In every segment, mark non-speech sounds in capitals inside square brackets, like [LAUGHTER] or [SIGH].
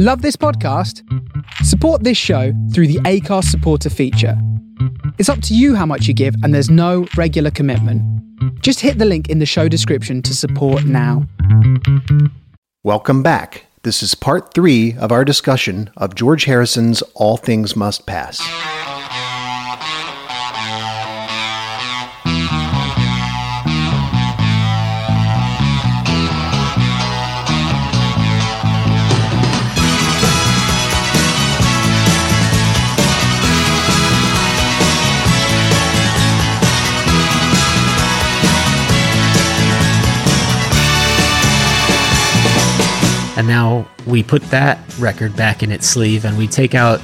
Love this podcast? Support this show through the Acast supporter feature. It's up to you how much you give, and there's no regular commitment. Just hit the link in the show description to support now. Welcome back. This is part three of our discussion of George Harrison's All Things Must Pass. And now we put that record back in its sleeve and we take out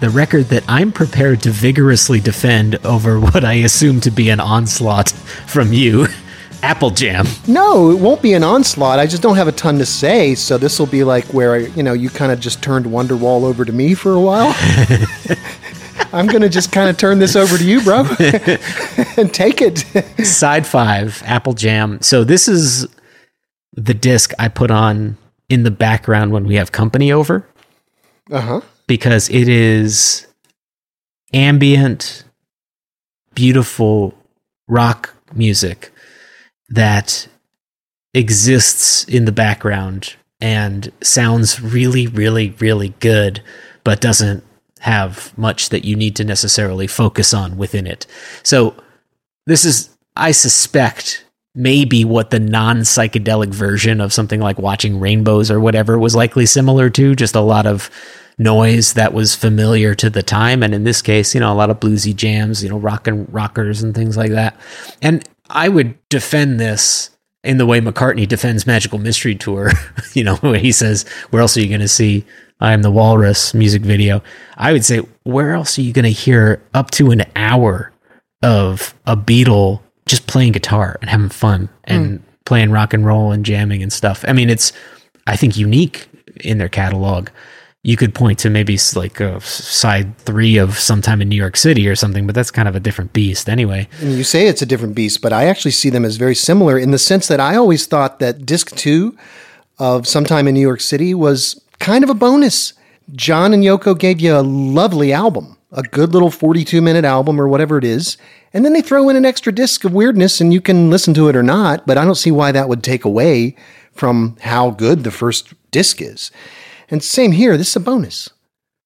the record that I'm prepared to vigorously defend over [LAUGHS] what I assume to be an onslaught from you [LAUGHS] Apple Jam. No, it won't be an onslaught. I just don't have a ton to say, so this will be like where you know you kind of just turned Wonderwall over to me for a while. [LAUGHS] I'm gonna just kind of turn this over to you, bro, and take it. Side five, Apple Jam. So this is the disc I put on in the background when we have company over. Uh huh. Because it is ambient, beautiful rock music that exists in the background and sounds really, really, really good, but doesn't have much that you need to necessarily focus on within it. So, this is, I suspect, maybe what the non psychedelic version of something like watching rainbows or whatever was likely similar to, just a lot of noise that was familiar to the time. And in this case, you know, a lot of bluesy jams, you know, rock and rockers and things like that. And I would defend this in the way McCartney defends Magical Mystery Tour, [LAUGHS] you know, [LAUGHS] where he says, Where else are you going to see I Am the Walrus music video? I would say, Where else are you going to hear up to an hour of a Beatle just playing guitar and having fun and mm. playing rock and roll and jamming and stuff? I mean, it's, I think, unique in their catalog you could point to maybe like a side three of sometime in New York City or something, but that's kind of a different beast anyway. And you say it's a different beast, but I actually see them as very similar in the sense that I always thought that disc two of sometime in New York City was kind of a bonus. John and Yoko gave you a lovely album, a good little 42 minute album or whatever it is. And then they throw in an extra disc of weirdness and you can listen to it or not, but I don't see why that would take away from how good the first disc is. And same here, this is a bonus.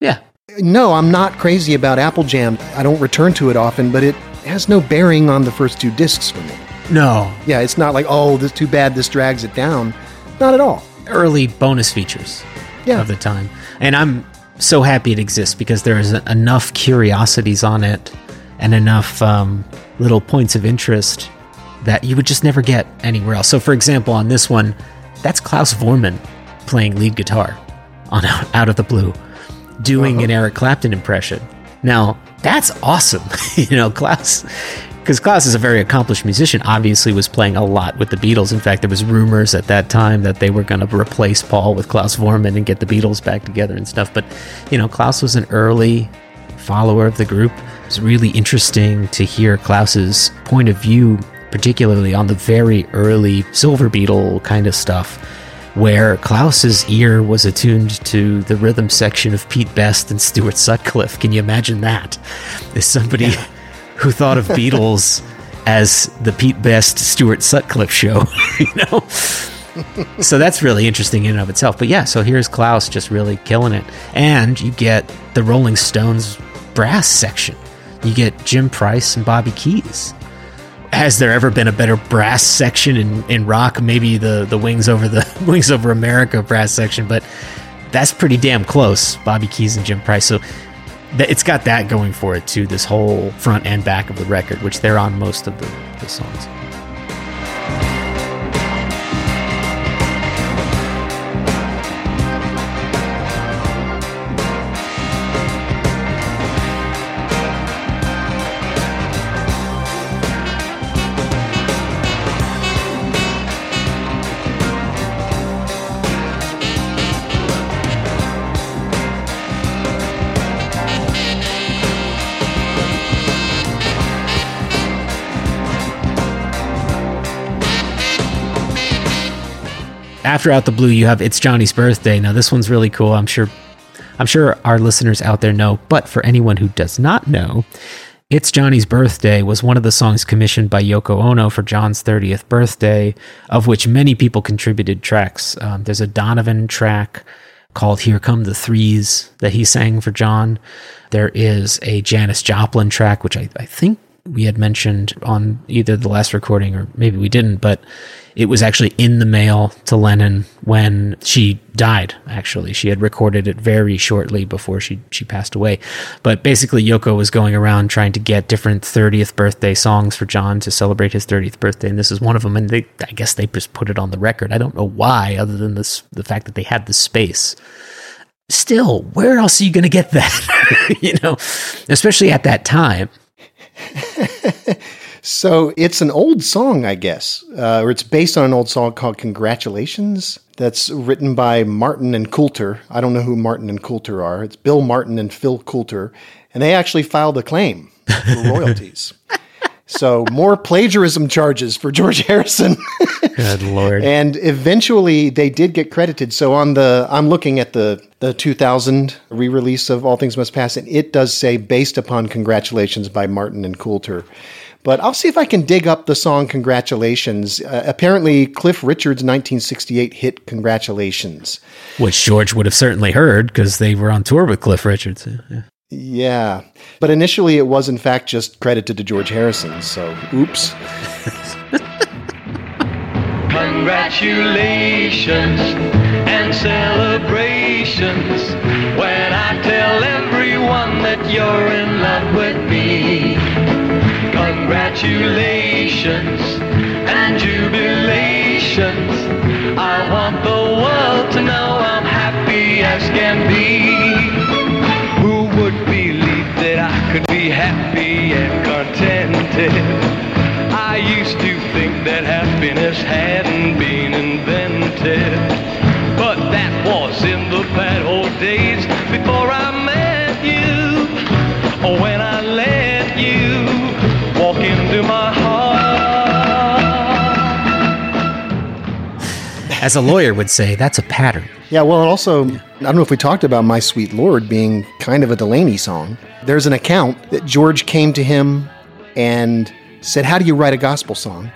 Yeah. No, I'm not crazy about Apple Jam. I don't return to it often, but it has no bearing on the first two discs for me. No. Yeah, it's not like, oh, this too bad this drags it down. Not at all. Early bonus features yeah. of the time. And I'm so happy it exists because there is enough curiosities on it and enough um, little points of interest that you would just never get anywhere else. So, for example, on this one, that's Klaus Voormann playing lead guitar on [LAUGHS] Out of the Blue doing uh-huh. an Eric Clapton impression. Now, that's awesome. [LAUGHS] you know, Klaus because Klaus is a very accomplished musician, obviously was playing a lot with the Beatles. In fact, there was rumors at that time that they were going to replace Paul with Klaus Voormann and get the Beatles back together and stuff. But, you know, Klaus was an early follower of the group. It was really interesting to hear Klaus's point of view, particularly on the very early Silver Beetle kind of stuff where Klaus's ear was attuned to the rhythm section of Pete Best and Stuart Sutcliffe. Can you imagine that? Is somebody yeah. Who thought of Beatles as the Pete Best Stuart Sutcliffe show, [LAUGHS] you know? so that's really interesting in and of itself. But yeah, so here's Klaus just really killing it. And you get the Rolling Stones brass section. You get Jim Price and Bobby Keys has there ever been a better brass section in, in rock? Maybe the, the Wings Over the [LAUGHS] Wings Over America brass section, but that's pretty damn close. Bobby Keys and Jim Price. So it's got that going for it too. This whole front and back of the record, which they're on most of the, the songs. After Out the Blue, you have It's Johnny's Birthday. Now, this one's really cool. I'm sure, I'm sure our listeners out there know. But for anyone who does not know, It's Johnny's Birthday was one of the songs commissioned by Yoko Ono for John's 30th birthday, of which many people contributed tracks. Um, there's a Donovan track called Here Come the Threes that he sang for John. There is a Janis Joplin track, which I, I think we had mentioned on either the last recording or maybe we didn't, but it was actually in the mail to Lennon when she died. Actually, she had recorded it very shortly before she she passed away. But basically, Yoko was going around trying to get different 30th birthday songs for John to celebrate his 30th birthday, and this is one of them. And they, I guess, they just put it on the record. I don't know why, other than this the fact that they had the space. Still, where else are you going to get that? [LAUGHS] you know, especially at that time. [LAUGHS] so it's an old song, I guess, uh, or it's based on an old song called "Congratulations." That's written by Martin and Coulter. I don't know who Martin and Coulter are. It's Bill Martin and Phil Coulter, and they actually filed a claim for [LAUGHS] royalties. So more plagiarism charges for George [LAUGHS] Harrison. Good lord. And eventually they did get credited. So on the I'm looking at the the 2000 re-release of All Things Must Pass and it does say based upon congratulations by Martin and Coulter. But I'll see if I can dig up the song Congratulations. Uh, apparently Cliff Richard's 1968 hit Congratulations. Which George would have certainly heard because they were on tour with Cliff Richards. Yeah. Yeah. But initially it was in fact just credited to George Harrison, so oops. Congratulations and celebrations when I tell everyone that you're in love with me. Congratulations and jubilations. I want the world to know I'm happy as can be could be happy and contented. I used to think that happiness hadn't been invented. But that was in the bad old days before I As a lawyer would say, that's a pattern. Yeah, well, and also, I don't know if we talked about My Sweet Lord being kind of a Delaney song. There's an account that George came to him and said, How do you write a gospel song?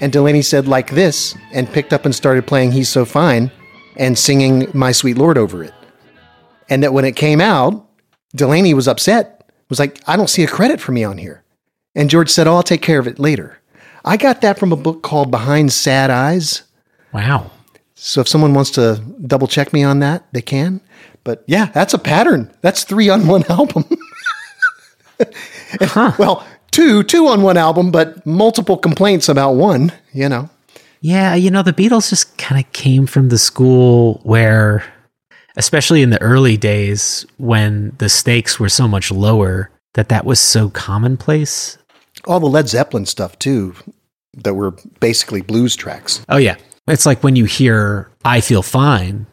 And Delaney said, Like this, and picked up and started playing He's So Fine and singing My Sweet Lord over it. And that when it came out, Delaney was upset, was like, I don't see a credit for me on here. And George said, Oh, I'll take care of it later. I got that from a book called Behind Sad Eyes. Wow. So if someone wants to double check me on that, they can. But yeah, that's a pattern. That's three on one [LAUGHS] album. [LAUGHS] huh. Well, two, two on one album, but multiple complaints about one, you know. Yeah, you know, the Beatles just kind of came from the school where, especially in the early days when the stakes were so much lower, that that was so commonplace. All the Led Zeppelin stuff, too, that were basically blues tracks. Oh, yeah. It's like when you hear I Feel Fine,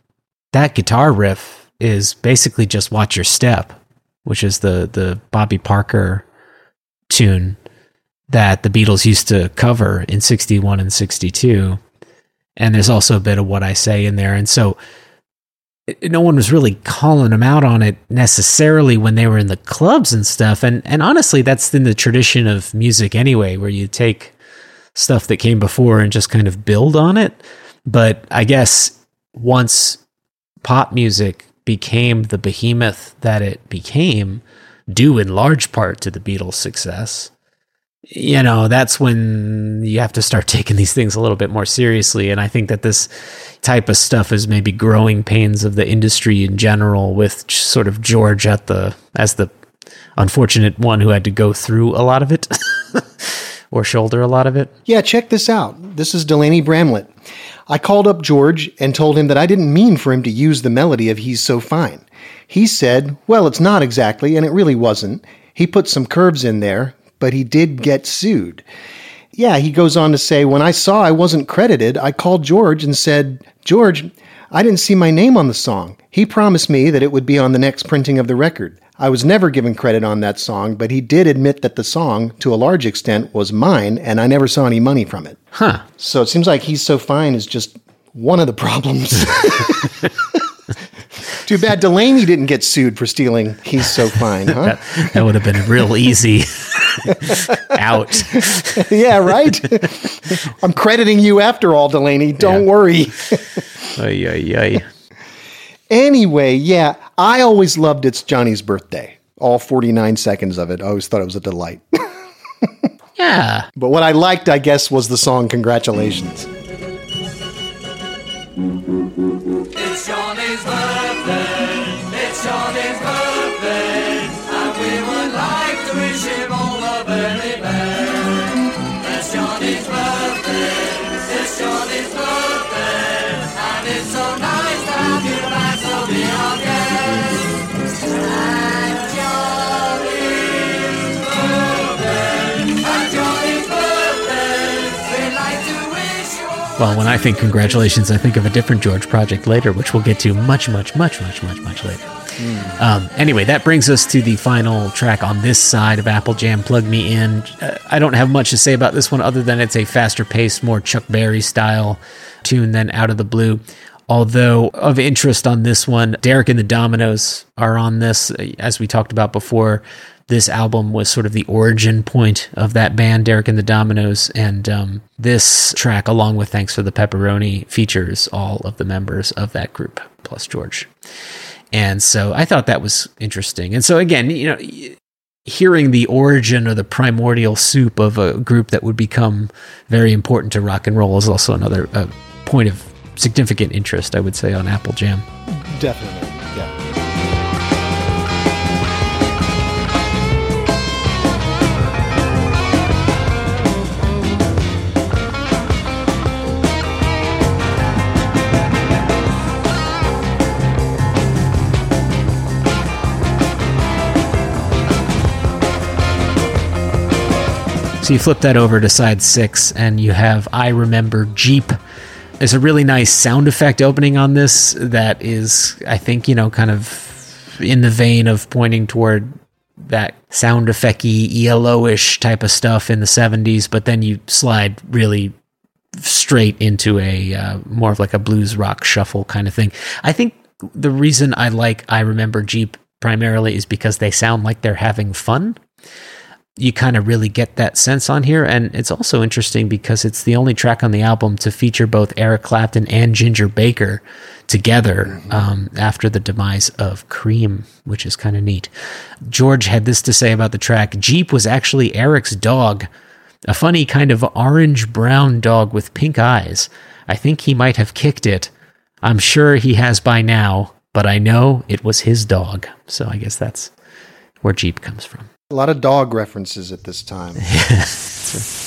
that guitar riff is basically just Watch Your Step, which is the, the Bobby Parker tune that the Beatles used to cover in 61 and 62. And there's also a bit of what I say in there. And so eh, no one was really calling them out on it necessarily when they were in the clubs and stuff. And and honestly, that's in the tradition of music anyway, where you take stuff that came before and just kind of build on it. But I guess once pop music became the behemoth that it became, due in large part to the Beatles' success, you know, that's when you have to start [LAUGHS] taking these things a little bit more seriously. And I think that this type of stuff is maybe growing pains of the industry in general, with sort of George at the as the unfortunate one who had to go through a lot of it. [LAUGHS] or shoulder a lot of it? Yeah, check this out. This is Delaney Bramlett. I called up George and told him that I didn't mean for him to use the melody of He's So Fine. He said, Well, it's not exactly, and it really wasn't. He put some curves in there, but he did get sued. Yeah, he goes on to say, When I saw I wasn't credited, I called George and said, George, I didn't see my name on the song. He promised me that it would be on the next printing of the record. I was never given credit on that song, but he did admit that the song, to a large extent, was mine, and I never saw any money from it. Huh. So it seems like He's So Fine is just one of the problems. [LAUGHS] [LAUGHS] Too bad Delaney didn't get sued for stealing He's So Fine, huh? That, that would have been real easy. [LAUGHS] Out. yeah, right? I'm crediting you after all, Delaney. Don't Yeah. worry. Ay, ay, ay. Anyway, yeah, I always loved It's Johnny's Birthday. All 49 seconds of it. I always thought it was a delight. [LAUGHS] Yeah. but what I liked, I guess, was the song Congratulations. Well, when I think congratulations, I think of a different George project later, which we'll get to much, much, much, much, much, much later. Um, anyway, that brings us to the final track on this side of Apple Jam. Plug Me In. Uh, I don't have much to say about this one other than it's a faster paced, more Chuck Berry style tune than Out of the Blue. Although of interest on this one, Derek and the Dominos are on this. As we talked about before, this album was sort of the origin point of that band, Derek and the Dominos. And um, this track, along with Thanks for the Pepperoni, features all of the members of that group, plus George. And so I thought that was interesting. And so again, you know, hearing the origin or the primordial soup of a group that would become very important to rock and roll is also another uh, point of significant interest, I would say, on Apple Jam. Definitely, So you flip that over to side six, and you have I Remember Jeep. There's a really nice sound effect opening on this that is, I think, you know, kind of in the vein of pointing toward that sound effecty ELO-ish type of stuff in the 70s, but then you slide really straight into a uh, more of like a blues rock shuffle kind of thing. I think the reason I like I Remember Jeep primarily is because they sound like they're having fun you kind of really get that sense on here. And it's also interesting because it's the only track on the album to feature both Eric Clapton and Ginger Baker together um, after the demise of Cream, which is kind of neat. George had this to say about the track Jeep was actually Eric's dog, a funny kind of orange brown dog with pink eyes. I think he might have kicked it. I'm sure he has by now, but I know it was his dog. So I guess that's where Jeep comes from. A lot of dog references at this time. [LAUGHS]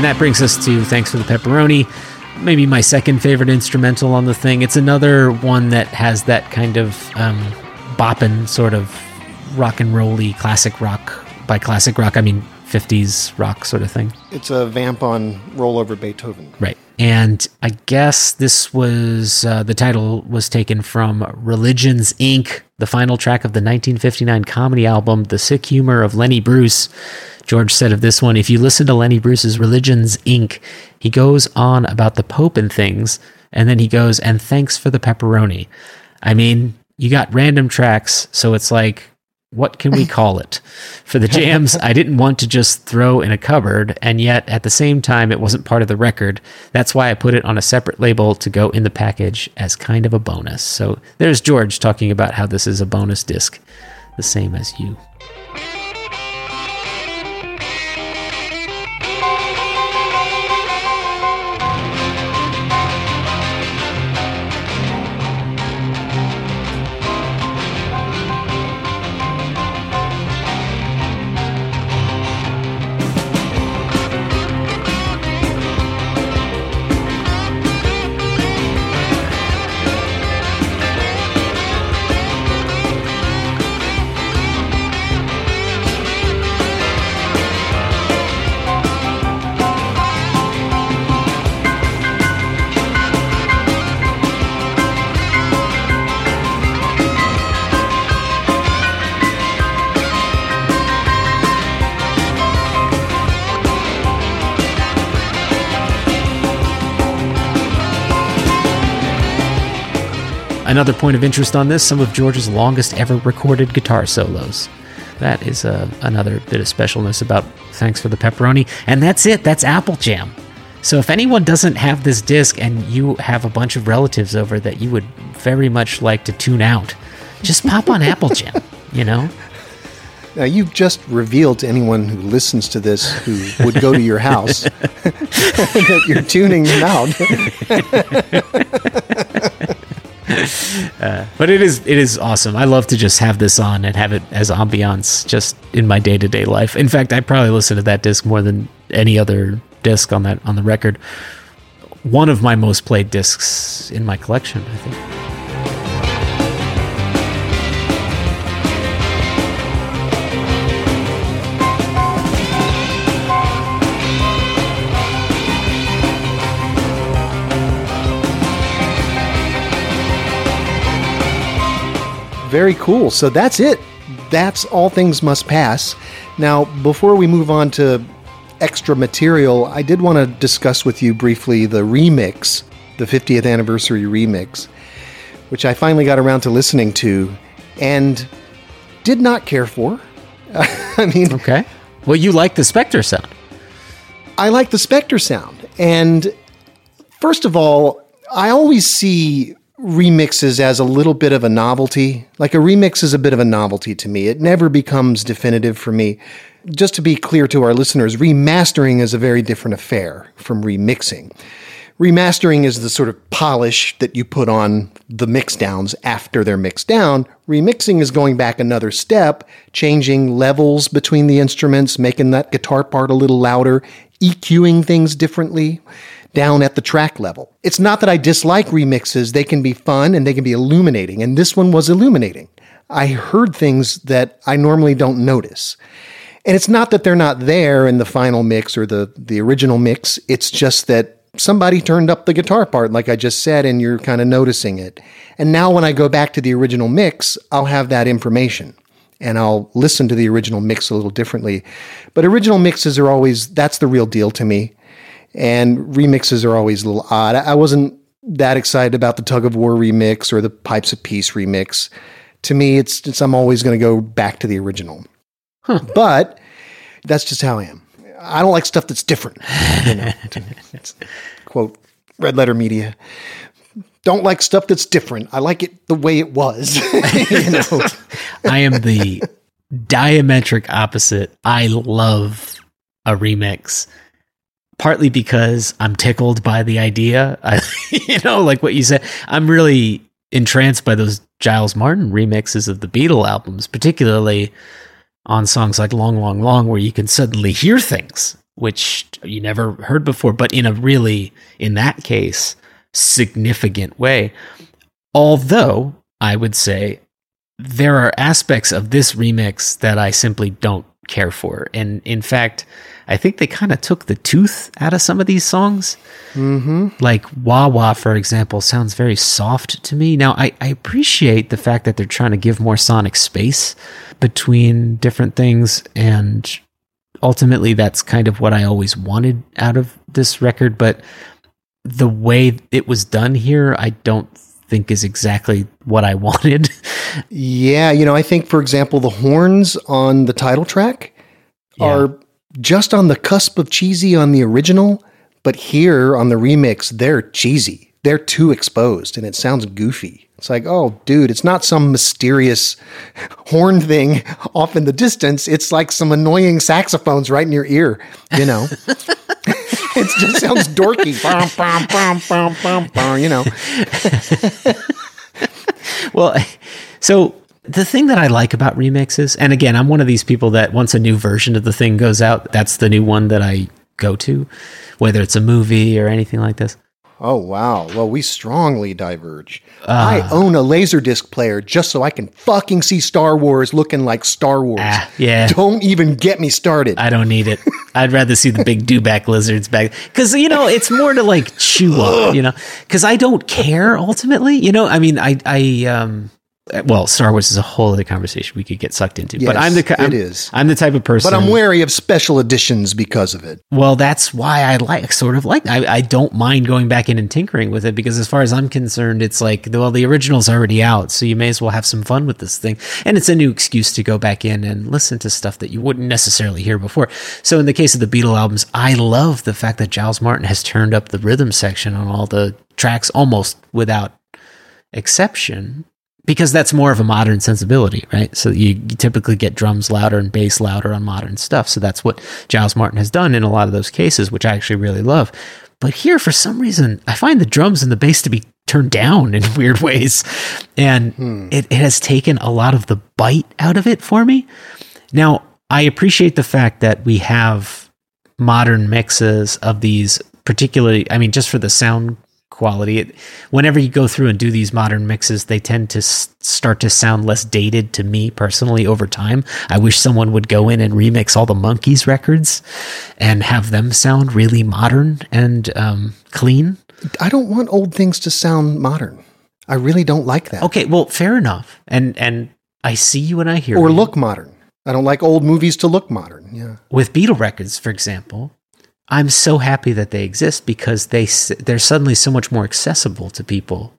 And that brings us to Thanks for the Pepperoni. Maybe my second favorite instrumental on the thing. It's another one that has that kind of um, boppin' sort of rock and rolly classic rock. By classic rock, I mean 50s rock sort of thing. It's a vamp on Roll Over Beethoven. Right. And I guess this was uh, the title was taken from Religions Inc., the final track of the 1959 comedy album, The Sick Humor of Lenny Bruce. George said of this one if you listen to Lenny Bruce's Religions Inc., he goes on about the Pope and things, and then he goes, and thanks for the pepperoni. I mean, you got random tracks, so it's like what can we call it? For the jams, I didn't want to just throw in a cupboard, and yet at the same time, it wasn't part of the record. That's why I put it on a separate label to go in the package as kind of a bonus. So there's George talking about how this is a bonus disc, the same as you. Another point of interest on this some of George's longest ever recorded guitar solos. That is uh, another bit of specialness about Thanks for the Pepperoni. And that's it, that's Apple Jam. So if anyone doesn't have this disc and you have a bunch of relatives over that you would very much like to tune out, just pop on Apple Jam, [LAUGHS] you know? Now, you've just revealed to anyone who listens to this who would go to your house [LAUGHS] that you're tuning them out. [LAUGHS] [LAUGHS] Uh, but it is it is awesome. I love to just have this on and have it as ambiance just in my day to day life. In fact, I probably listen to that disc more than any other disc on that on the record. One of my most played discs in my collection, I think. Very cool. So that's it. That's all things must pass. Now, before we move on to extra material, I did want to discuss with you briefly the remix, the 50th anniversary remix, which I finally got around to listening to and did not care for. [LAUGHS] I mean, Okay. Well, you like the Spector sound. I like the Spector sound. And first of all, I always see remixes as a little bit of a novelty. Like a remix is a bit of a novelty to me. It never becomes definitive for me. Just to be clear to our listeners, remastering is a very different affair from remixing. Remastering is the sort of polish that you put on the mix downs after they're mixed down. Remixing is going back another step, changing levels between the instruments, making that guitar part a little louder, EQing things differently down at the track level. It's not that I dislike remixes, they can be fun and they can be illuminating, and this one was illuminating. I heard things that I normally don't notice. And it's not that they're not there in the final mix or the, the original mix, it's just that somebody turned up the guitar part, like I just said, and you're kind of noticing it. And now when I go back to the original mix, I'll have that information and I'll listen to the original mix a little differently. But original mixes are always, that's the real deal to me. And remixes are always a little odd. I wasn't that excited about the Tug of War remix or the Pipes of Peace remix. To me, it's, it's I'm always going to go back to the original. But that's just how I am. I don't like stuff that's different. You know, [LAUGHS] quote Red Letter Media. Don't like stuff that's different. I like it the way it was. [LAUGHS] you know, I am the diametric opposite. I love a remix. Partly because I'm tickled by the idea. I, [LAUGHS] you know, like what you said, I'm really entranced by those Giles Martin remixes of the Beatle albums, particularly on songs like Long, Long, Long, where you can suddenly hear things which you never heard before, but in a really, in that case, significant way. Although I would say there are aspects of this remix that I simply don't care for. And in fact, I think they kind of took the tooth out of some of these songs. Mm-hmm. Like Wah Wah, for example, sounds very soft to me. Now, I, I appreciate the fact that they're trying to give more sonic space between different things. And ultimately, that's kind of what I always wanted out of this record. But the way it was done here, I don't think is exactly what I [LAUGHS] wanted. Yeah, you know, I think, for example, the horns on the title track Yeah. are just on the cusp of cheesy on the original, but here on the remix, they're cheesy. They're too exposed and it sounds goofy. It's like, oh, dude, it's not some mysterious horn thing off in the distance. It's like some annoying saxophones right in your ear, you know? [LAUGHS] it just sounds dorky. [LAUGHS] Bum, bum, bum, bum, bum, bum, you know? [LAUGHS] Well, so the thing that I like about remixes, and again, I'm one of these people that once a new version of the thing goes out, that's the new one that I go to, whether it's a movie or anything like this. Oh wow! Well, we strongly diverge. I own a laserdisc player just so I can fucking see Star Wars looking like Star Wars. Ah, yeah. Don't even get me started. I don't need it. I'd rather see the big [LAUGHS] dewback lizards back because you know it's more to like chew up, you know. Because I don't care ultimately, you know. I mean, I, I, um, well, Star Wars is a whole other conversation we could get sucked into. but Yes, I'm the, ki- it I'm, is. I'm the type of person. but I'm wary of special editions because of it. Well, that's why I like sort of like I, I don't mind going back in and tinkering with it because as far as I'm concerned, it's like well the original's already out, so you may as well have some fun with this thing, and it's a new excuse to go back in and listen to stuff that you wouldn't necessarily hear before. So in the case of the Beatle albums, I love the fact that Giles Martin has turned up the rhythm section on all the tracks almost without exception because that's more of a modern sensibility, right? So you, you typically get drums louder and bass louder on modern stuff. So that's what Giles Martin has done in a lot of those cases, which I actually really love. But here, for some reason, I find the drums and the bass to be turned down in [LAUGHS] weird ways. And hmm. it, it has taken a lot of the bite out of it for me. Now, I appreciate the fact that we have modern mixes of these, particularly, I mean, just for the sound quality. It, whenever you go through and do these modern mixes, they tend to s- start to sound less dated to me personally over time. I wish someone would go in and remix all the Monkees records and have them sound really modern and um, clean. I don't want old things to sound modern. I really don't like that. Okay, well, fair enough. And and I see you and I hear Or you. look modern. I don't like old movies to look modern. Yeah. with Beatle records, for example, I'm so happy that they exist because they they're suddenly so much more accessible to people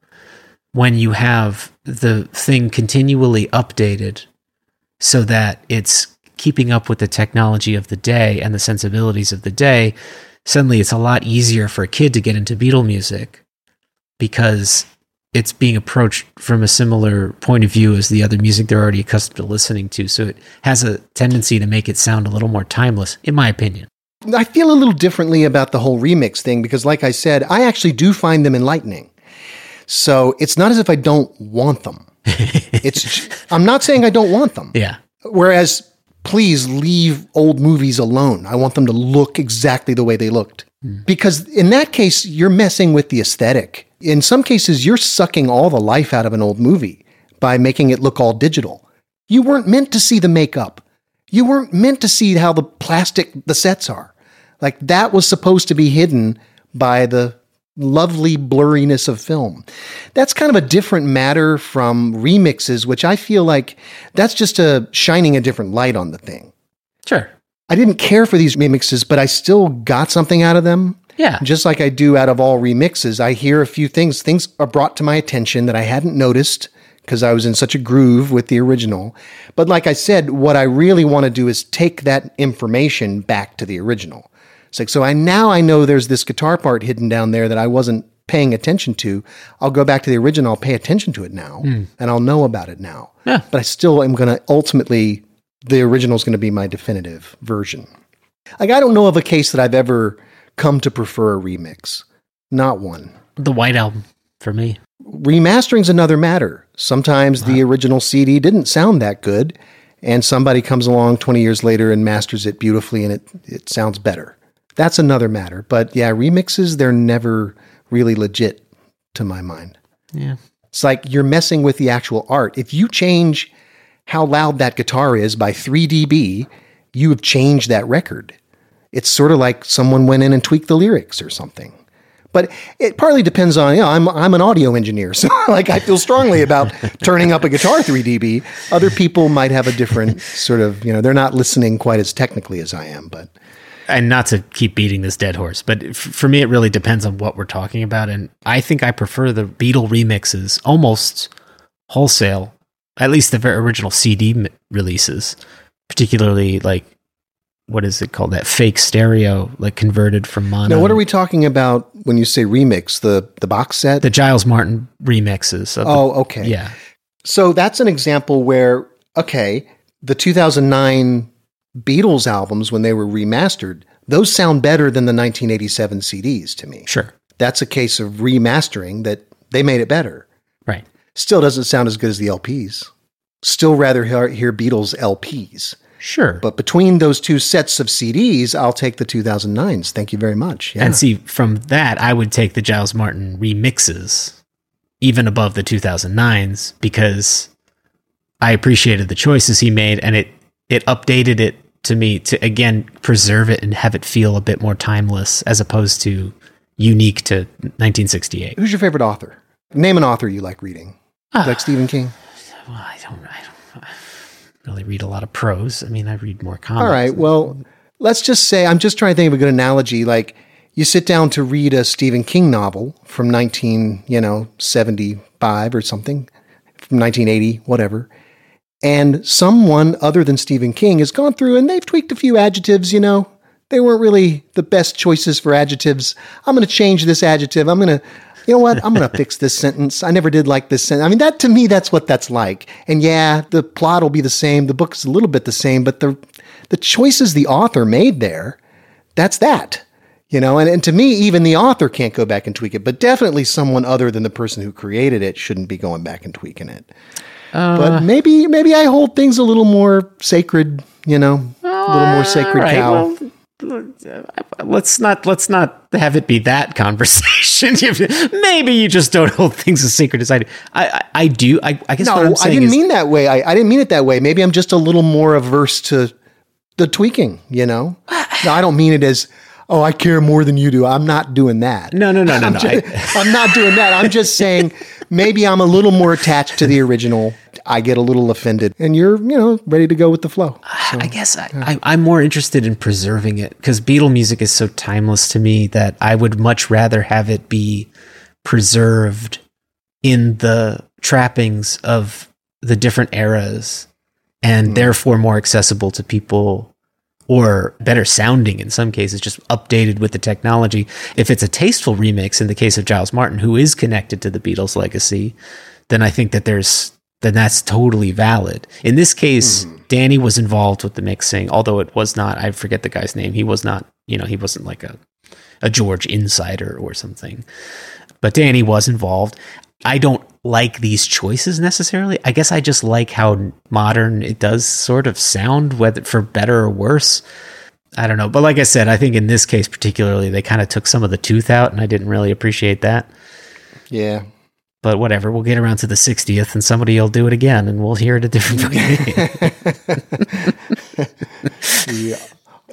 when you have the thing continually updated so that it's keeping up with the technology of the day and the sensibilities of the day. Suddenly, it's a lot easier for a kid to get into Beatle music because it's being approached from a similar point of view as the other music they're already accustomed to listening to. So it has a tendency to make it sound a little more timeless, in my opinion. I feel a little differently about the whole remix thing because, like I said, I actually do find them enlightening. So it's not as if I don't want them. [LAUGHS] It's I'm not saying I don't want them. Yeah. Whereas, please leave old movies alone. I want them to look exactly the way they looked. Hmm. Because in that case, you're messing with the aesthetic. In some cases, you're sucking all the life out of an old movie by making it look all digital. You weren't meant to see the makeup. You weren't meant to see how the plastic the sets are. Like that was supposed to be hidden by the lovely blurriness of film. That's kind of a different matter from remixes, which I feel like that's just a shining a different light on the thing. Sure. I didn't care for these remixes, but I still got something out of them. Yeah. Just like I do out of all remixes, I hear a few things. Things are brought to my attention that I hadn't noticed because I was in such a groove with the original. But like I said, what I really want to do is take that information back to the original. It's like, so I now I know there's this guitar part hidden down there that I wasn't paying attention to. I'll go back to the original, I'll pay attention to it now, hmm. and I'll know about it now. Yeah. But I still am going to ultimately, the original is going to be my definitive version. Like, I don't know of a case that I've ever come to prefer a remix. Not one. The White Album for me. Remastering's another matter. Sometimes the original CD didn't sound that good, and somebody comes along 20 years later and masters it beautifully and it, it sounds better. That's another matter. But yeah, remixes, they're never really legit to my mind. Yeah. It's like you're messing with the actual art. If you change how loud that guitar is by 3 dB, you have changed that record. It's sort of like someone went in and tweaked the lyrics or something. But it partly depends on, you know, I'm, I'm an audio engineer, [LAUGHS] so like I feel strongly about turning up a guitar 3 dB. Other people might have a different sort of, you know, they're not listening quite as technically as I am, but And not to keep beating this dead horse, but for me, it really depends on what we're talking about. And I think I prefer the Beatle remixes almost wholesale at least the very original CD releases, particularly like what is it called? That fake stereo, like converted from mono. Now, what are we talking about when you say remix? The the box set? The Giles Martin remixes. Of the- oh, okay. yeah. So that's an example where, okay, the 2009 Beatles albums, when they were remastered, those sound better than the 1987 CDs to me. Sure. That's a case of remastering that they made it better. Right. Still doesn't sound as good as the LPs. Still rather hear, hear Beatles LPs. Sure. But between those two sets of CDs, I'll take the 2009s. Thank you very much. Yeah. And see, from that, I would take the Giles Martin remixes even above the 2009s because I appreciated the choices he made and it it updated it to me to again preserve it and have it feel a bit more timeless as opposed to unique to 1968. Who's your favorite author? Name an author you like reading. Ah. like Stephen King. Well, I don't, I don't really read a lot of prose. I mean, I read more comics. All right. Well, let's just say I'm just trying to think of a good analogy. Like you sit down to read a Stephen King novel from 19, you know, 75 or something, from 1980, whatever. And someone other than Stephen King has gone through and they've tweaked a few adjectives, you know. They weren't really the best choices for adjectives. I'm going to change this adjective. I'm going to, you know what? I'm going to fix this sentence. I never did like this sentence. I mean, that to me, that's what that's like. And yeah, the plot will be the same. The book's a little bit the same, but the, the choices the author made there, that's that. You know, and, and to me, even the author can't go back and tweak it, but definitely someone other than the person who created it shouldn't be going back and tweaking it. Uh. but maybe, maybe I hold things a little more sacred, you know, a little more sacred All right, cow. well, let's not let's not have it be that [LAUGHS] conversation. [LAUGHS] Maybe you just don't hold things as sacred as I do. I I, I do. I, I guess what I'm no, I didn't is, mean that way. I, I didn't mean it that way. Maybe I'm just a little more averse to the tweaking, you know? no, I don't mean it as, oh, I care more than you do. I'm not doing that. No, no, no, no, [LAUGHS] I'm, no. ju- I- I'm not doing that. I'm just saying maybe I'm a little more attached to the original. I get a little offended, and you're, you know, ready to go with the flow. Uh, I guess I, I, I'm more interested in preserving it because Beatle music is so timeless to me that I would much rather have it be preserved in the trappings of the different eras and mm. therefore more accessible to people or better sounding in some cases, just updated with the technology. If it's a tasteful remix in the case of Giles Martin, who is connected to the Beatles legacy, then I think that there's then that's totally valid. In this case, hmm. Dhani was involved with the mixing, although it was not, I forget the guy's name. He was not, you know, he wasn't like a, a George insider or something. But Dhani was involved. I don't like these choices necessarily. I guess I just like how modern it does sort of sound, whether for better or worse. I don't know. But like I said, I think in this case particularly, they kind of took some of the tooth out, and I didn't really appreciate that. Yeah. But whatever, we'll get around to the 60th and somebody will do it again and we'll hear it a different [LAUGHS] way. The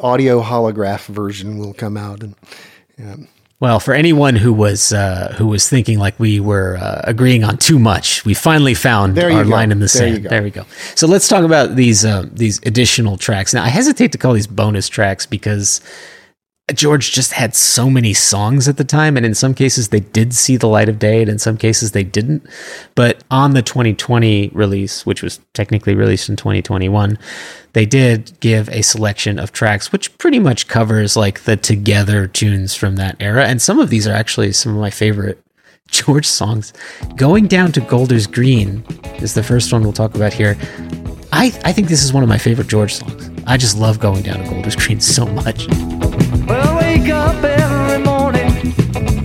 audio holograph version will come out. And Well, for anyone who was uh, who was thinking like we were uh, agreeing on too much, we finally found our go. line in the sand. go. There we go. So let's talk about these uh, these additional tracks. Now, I hesitate to call these bonus tracks because George just had so many songs at the time, and in some cases they did see the light of day, and in some cases they didn't. But on the 2020 release, which was technically released in 2021, they did give a selection of tracks, which pretty much covers like the together tunes from that era, and some of these are actually some of my favorite [LAUGHS] George songs. Going down to Golders Green is the first one we'll talk about here. I, I think this is one of my favorite George songs. I just love going down to Golders Green so much. Well, I wake up every morning,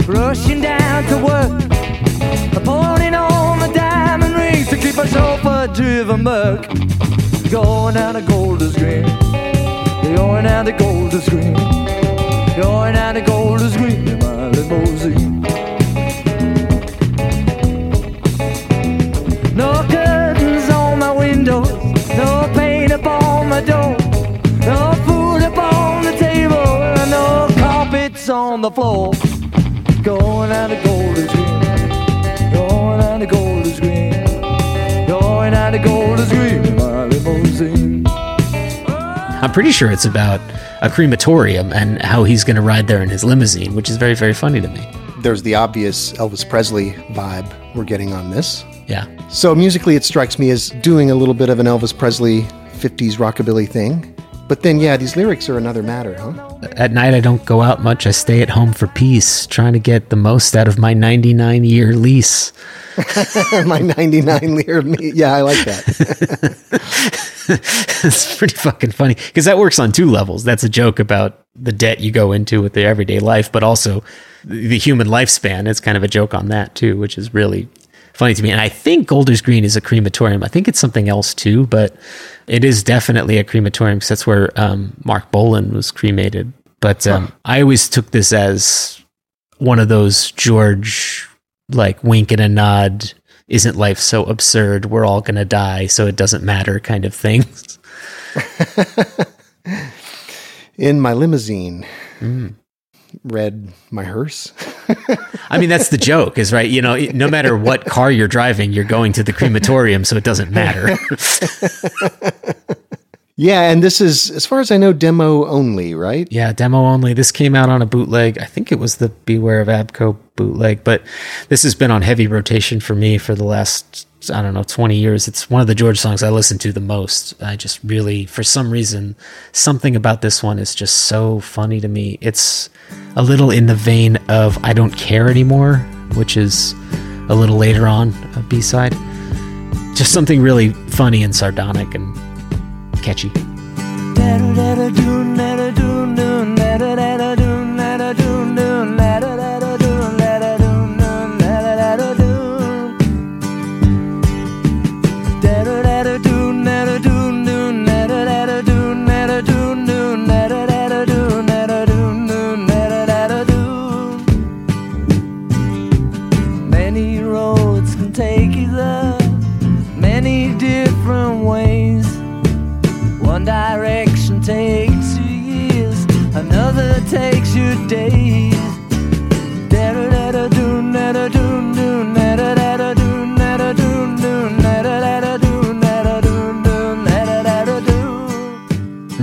rushing down to work, pulling on the diamond rings to keep a chauffeur driven buck. Going down to Golders Green, going down to Golders Green, going down to Golders Green on the floor. Going out to Golders Green, going out to Golders Green, going out to Golders Green my limousine. I'm pretty sure it's about a crematorium and how he's going to ride there in his limousine, which is very, very funny to me. there's the obvious Elvis Presley vibe we're getting on this. Yeah. So musically, it strikes me as doing a little bit of an Elvis Presley 50s rockabilly thing. But then, yeah, these lyrics are another matter, huh? At night, I don't go out much. I stay at home for peace, trying to get the most out of my 99 year lease. [LAUGHS] My 99 lira. me- Yeah, I like that. [LAUGHS] it's pretty fucking funny because that works on two levels. That's a joke about the debt you go into with the everyday life, but also the the human lifespan. It's kind of a joke on that too, which is really funny to me. And I think Golders Green is a crematorium. I think it's something else too, but it is definitely a crematorium because that's where um, Marc Bolan was cremated. But um, I always took this as one of those George like wink and a nod. Isn't life so absurd? We're all gonna die, so it doesn't matter, kind of things. [LAUGHS] In my limousine, read my hearse. I mean, that's the joke, is right. You know, no matter what car you're driving, you're going to the crematorium, so it doesn't matter. [LAUGHS] Yeah, and this is, as far as I know, demo only, right? yeah, demo only. This came out on a bootleg. I think it was the Beware of ABKCO bootleg, but this has been on heavy rotation for me for the last, I don't know, 20 years. It's one of the George songs I listen to the most. I just really, for some reason, something about this one is just so funny to me. It's a little in the vein of I Don't Care Anymore, which is a little later on, a B side. Just something really funny and sardonic and catchy.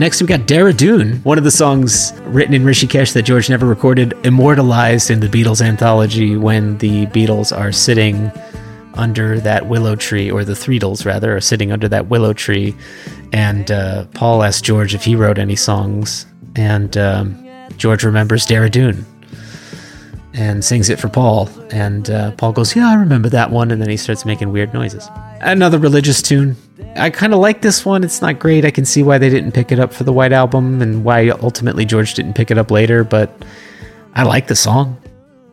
Next, we got Dehra Dun, one of the songs written in Rishikesh that George never recorded, immortalized in the Beatles anthology when the Beatles are sitting under that willow tree, or the Threedles rather, are sitting under that willow tree. And uh, Paul asked George if he wrote any songs, and um, George remembers Dehra Dun and sings it for Paul. And uh, Paul goes, Yeah, I remember that one. And then he starts making weird noises. Another religious tune. I kind of like this one. It's not great. I can see why they didn't pick it up for the White Album and why ultimately George didn't pick it up later, but I like the song.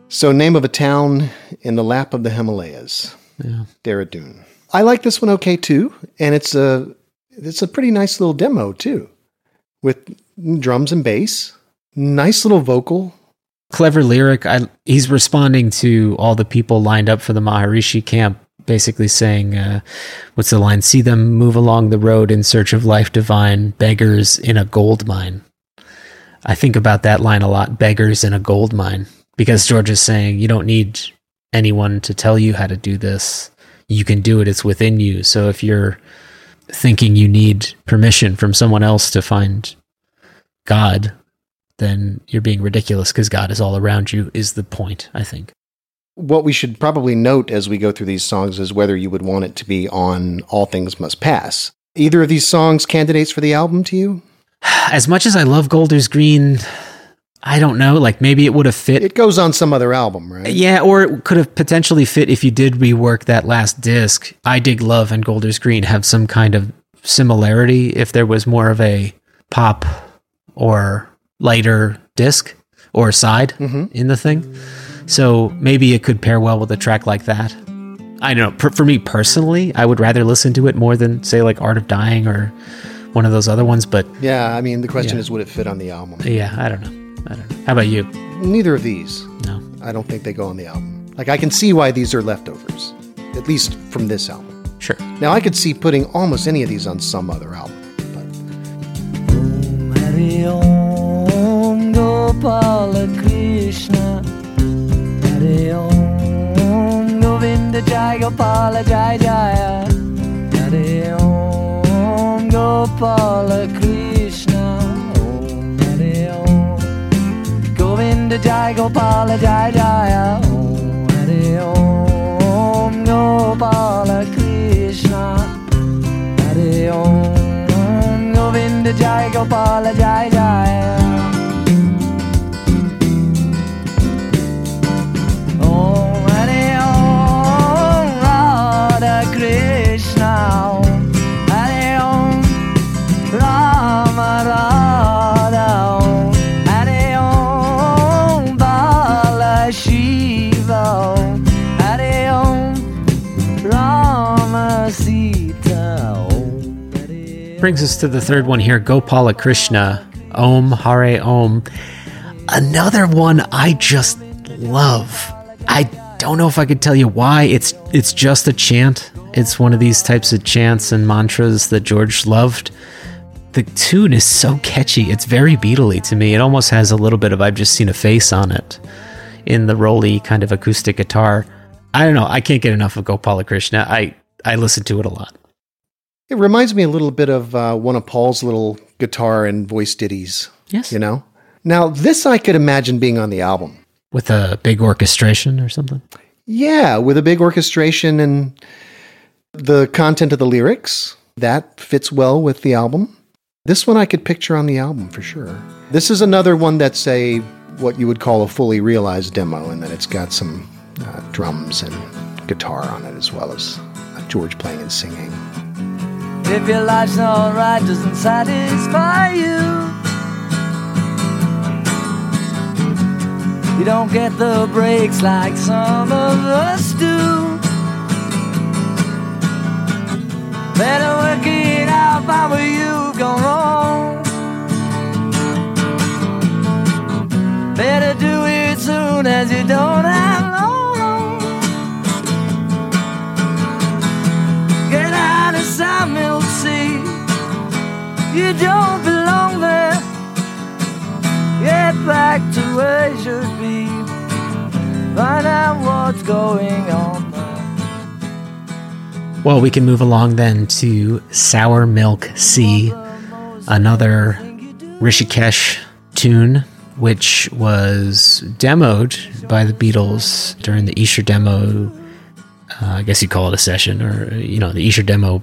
So, name of a town in the lap of the Himalayas. Yeah. Dehradun. I like this one okay too, and it's a it's a pretty nice little demo too, with drums and bass. Nice little vocal. Clever lyric. I, he's responding to all the people lined up for the Maharishi camp, basically saying, uh, what's the line? See them move along the road in search of life divine, beggars in a gold mine. I think about that line a lot beggars in a gold mine because George is saying you don't need anyone to tell you how to do this. You can do it, it's within you. So if you're thinking you need permission from someone else to find God, then you're being ridiculous because God is all around you, is the point, I think. What we should probably note as we go through these songs is whether you would want it to be on All Things Must Pass. Either of these songs candidates for the album to you? As much as I love Golders Green, I don't know. Like maybe it would have fit. It goes on some other album, right? yeah, or it could have potentially fit if you did rework that last disc. I Dig Love and Golders Green have some kind of similarity if there was more of a pop or lighter disc or side mm-hmm. in the thing. So maybe it could pair well with a track like that. I don't know. For, for me personally, I would rather listen to it more than say like Art of Dying or one of those other ones. But Yeah, I mean, the question Yeah. is would it fit on the album? yeah, I don't know. I don't know. How about you? Neither of these. No. I don't think they go on the album. Like, I can see why these are leftovers, at least from this album. Sure. Now, I could see putting almost any of these on some other album. But Hari Om Gopala Krishna Gopala Jai Jaya Hare Om Gopala Krishna. Om Hare Om. Govinda Jai Gopala Jai Jaya Om Hare Om Gopala Krishna. Hare Om Govinda Jai Gopala Jai Jaya Brings us to the third one here Gopala Krishna, Om Hare Om. Another one I just love. I don't know if I could tell you why. It's it's just a chant. It's one of these types of chants and mantras that George loved. The tune is so catchy. It's very Beatley to me. It almost has a little bit of I've just seen a face on it in the rolly kind of acoustic guitar. I don't know. I can't get enough of Gopala Krishna. I I listen to it a lot. It reminds me a little bit of uh, one of Paul's little guitar and voice ditties. Yes. You know? Now, this I could imagine being on the album. With a big orchestration or something. Yeah, with a big orchestration and the content of the lyrics. That fits well with the album. This one I could picture on the album for sure. This is another one that's a what you would call a fully realized demo, and that it's got some uh, drums and guitar on it as well as uh, George playing and singing. If your life's not right, doesn't satisfy you. You don't get the breaks like some of us do. Better work it out by where you've gone wrong. Better do it soon as you don't have You don't belong there. Get back to where you should be. Find out what's going on. Well, we can move along then to Sour Milk Sea, another Rishikesh tune, which was demoed by the Beatles during the Esher demo. Uh, I guess you'd call it a session, or you know, the Esher demo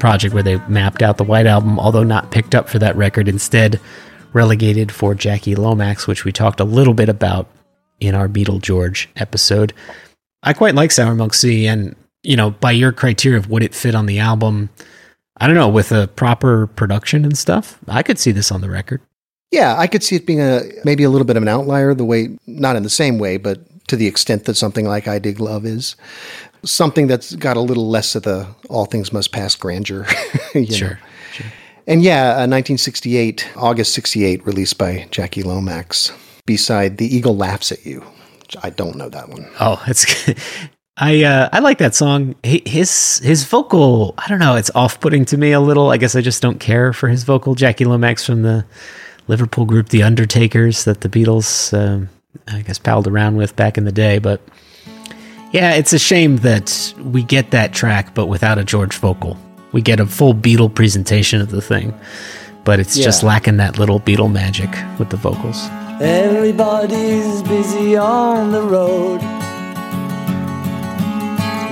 project where they mapped out the White Album, although not picked up for that record. Instead, relegated for Jackie Lomax, which we talked a little bit about in our Beatle George episode. I quite like Sour Milk Sea, and you know, by your criteria of would it fit on the album, I don't know, with a proper production and stuff, I could see this on the record. Yeah, I could see it being a maybe a little bit of an outlier, the way not in the same way, but to the extent that something like I Dig Love is. Something that's got a little less of the all things must pass grandeur. [LAUGHS] know. Sure. And yeah, uh, 1968, August 68, released by Jackie Lomax. Beside The Eagle Laughs at You. I don't know that one. Oh, it's [LAUGHS] I uh, I like that song. His his vocal, I don't know, it's off putting to me a little. I guess I just don't care for his vocal. Jackie Lomax from the Liverpool group The Undertakers that the Beatles, um, I guess, palled around with back in the day. But yeah, it's a shame that we get that track, but without a George vocal. We get a full Beatle presentation of the thing, but it's just lacking that little Beatle magic with the vocals. Everybody's busy on the road.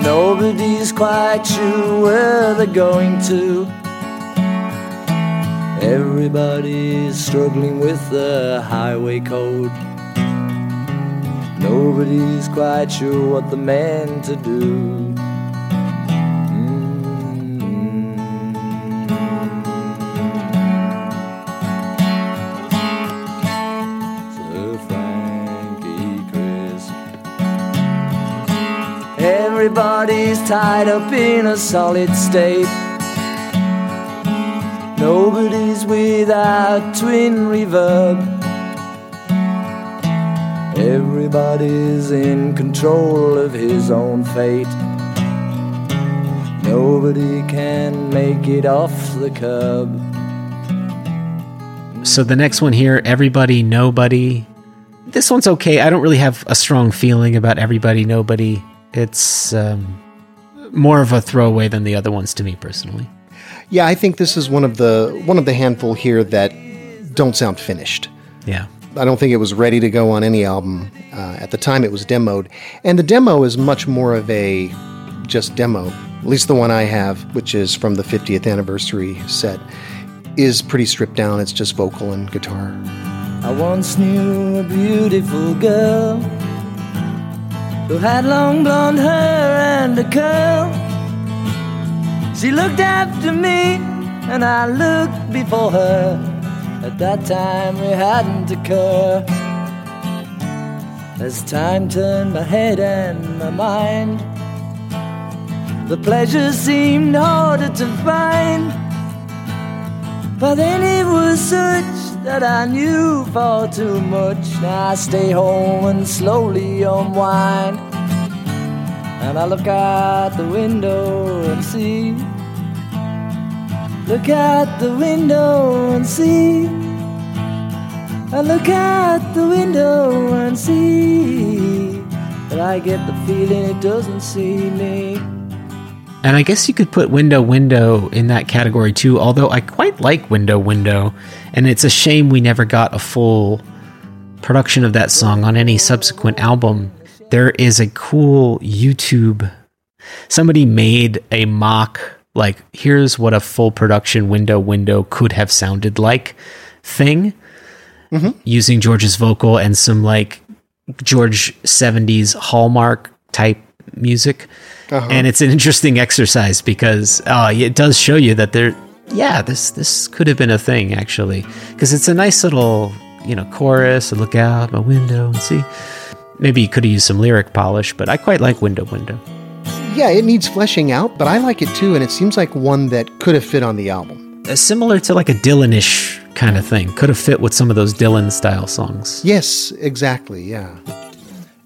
Nobody's quite sure where they're going to. Everybody's struggling with the highway code. Nobody's quite sure what they're meant to do. Mm-hmm. Crisp. Everybody's tied up in a solid state. Nobody's without twin reverb. Everybody's in control of his own fate. Nobody can make it off the curb. So the next one here, everybody, nobody. This one's okay. I don't really have a strong feeling about everybody, nobody. It's um, more of a throwaway than the other ones to me personally. Yeah, I think this is one of the one of the handful here that don't sound finished. Yeah. I don't think it was ready to go on any album. Uh, at the time, it was demoed, and the demo is much more of a just demo. At least the one I have, which is from the 50th anniversary set. is pretty stripped down. It's just vocal and guitar. I once knew a beautiful girl who had long blonde hair and a curl. She looked after me, and I looked before her. At that time, we hadn't a occurred. As time turned my head and my mind, the pleasure seemed harder to find. But then it was such that I knew far too much. Now I stay home and slowly unwind. And I look out the window and see. Look out the window and see. I look out the window and see. But I get the feeling it doesn't see me. And I guess you could put Window Window in that category too, although I quite like Window Window. And it's a shame we never got a full production of that song on any subsequent album. There is a cool YouTube. Somebody made a mock, like, here's what a full production Window Window could have sounded like thing using George's vocal and some like George 70s Hallmark type music. And it's an interesting exercise because uh, it does show you that there, yeah, this this could have been a thing actually, because it's a nice little you know chorus and look out my window and see. Maybe you could have used some lyric polish, but I quite like Window Window. Yeah, it needs fleshing out, but I like it too, and it seems like one that could have fit on the album. Uh, similar to like a Dylan-ish kind of thing. Could have fit with some of those Dylan style songs. Yes, exactly. Yeah.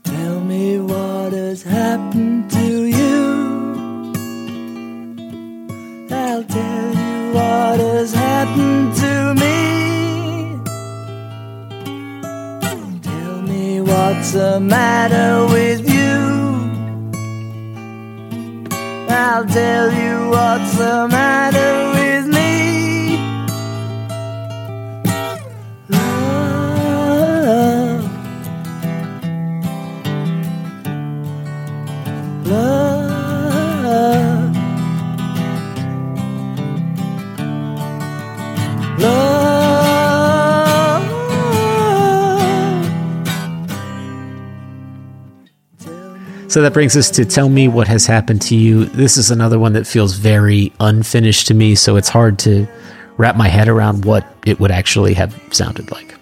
Tell me what has happened to you. I'll tell you what has happened to me. Tell me what's the matter with you. I'll tell you what's the matter So that brings us to tell me what has happened to you. This is another one that feels very unfinished to me, so it's hard to wrap my head around what it would actually have sounded like.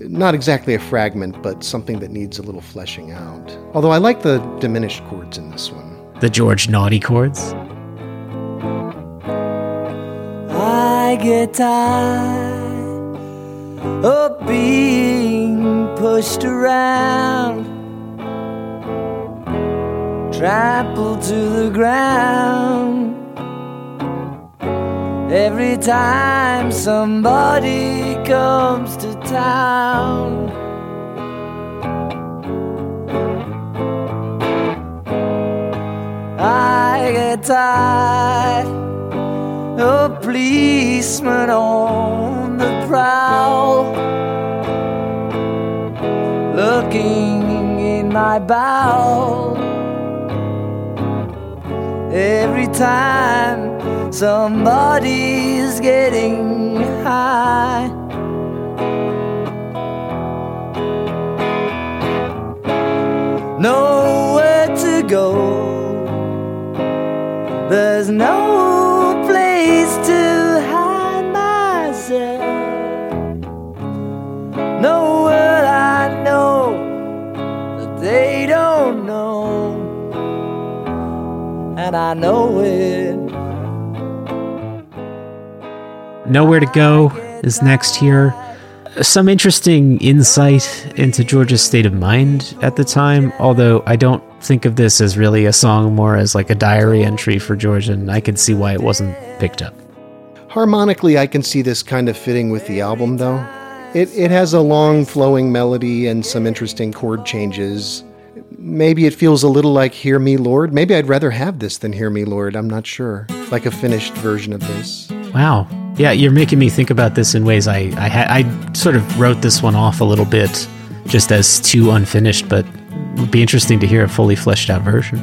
Not exactly a fragment, but something that needs a little fleshing out. Although I like the diminished chords in this one. The George Naughty chords. I get tired of being pushed around, trampled to the ground. Every time somebody comes to town. I get tired a policeman on the prowl, looking in my bowl. Every time somebody's getting high. Nowhere to go. There's no place to And I know it. Nowhere to Go is next here. Some interesting insight into George's state of mind at the time, although I don't think of this as really a song, more as like a diary entry for George, and I can see why it wasn't picked up. Harmonically, I can see this kind of fitting with the album, though. It, it has a long flowing melody and some interesting chord changes. Maybe it feels a little like Hear Me, Lord. Maybe I'd rather have this than Hear Me, Lord. I'm not sure. Like a finished version of this. Wow. Yeah, you're making me think about this in ways I I, ha- I sort of wrote this one off a little bit just as too unfinished, but it would be interesting to hear a fully fleshed out version.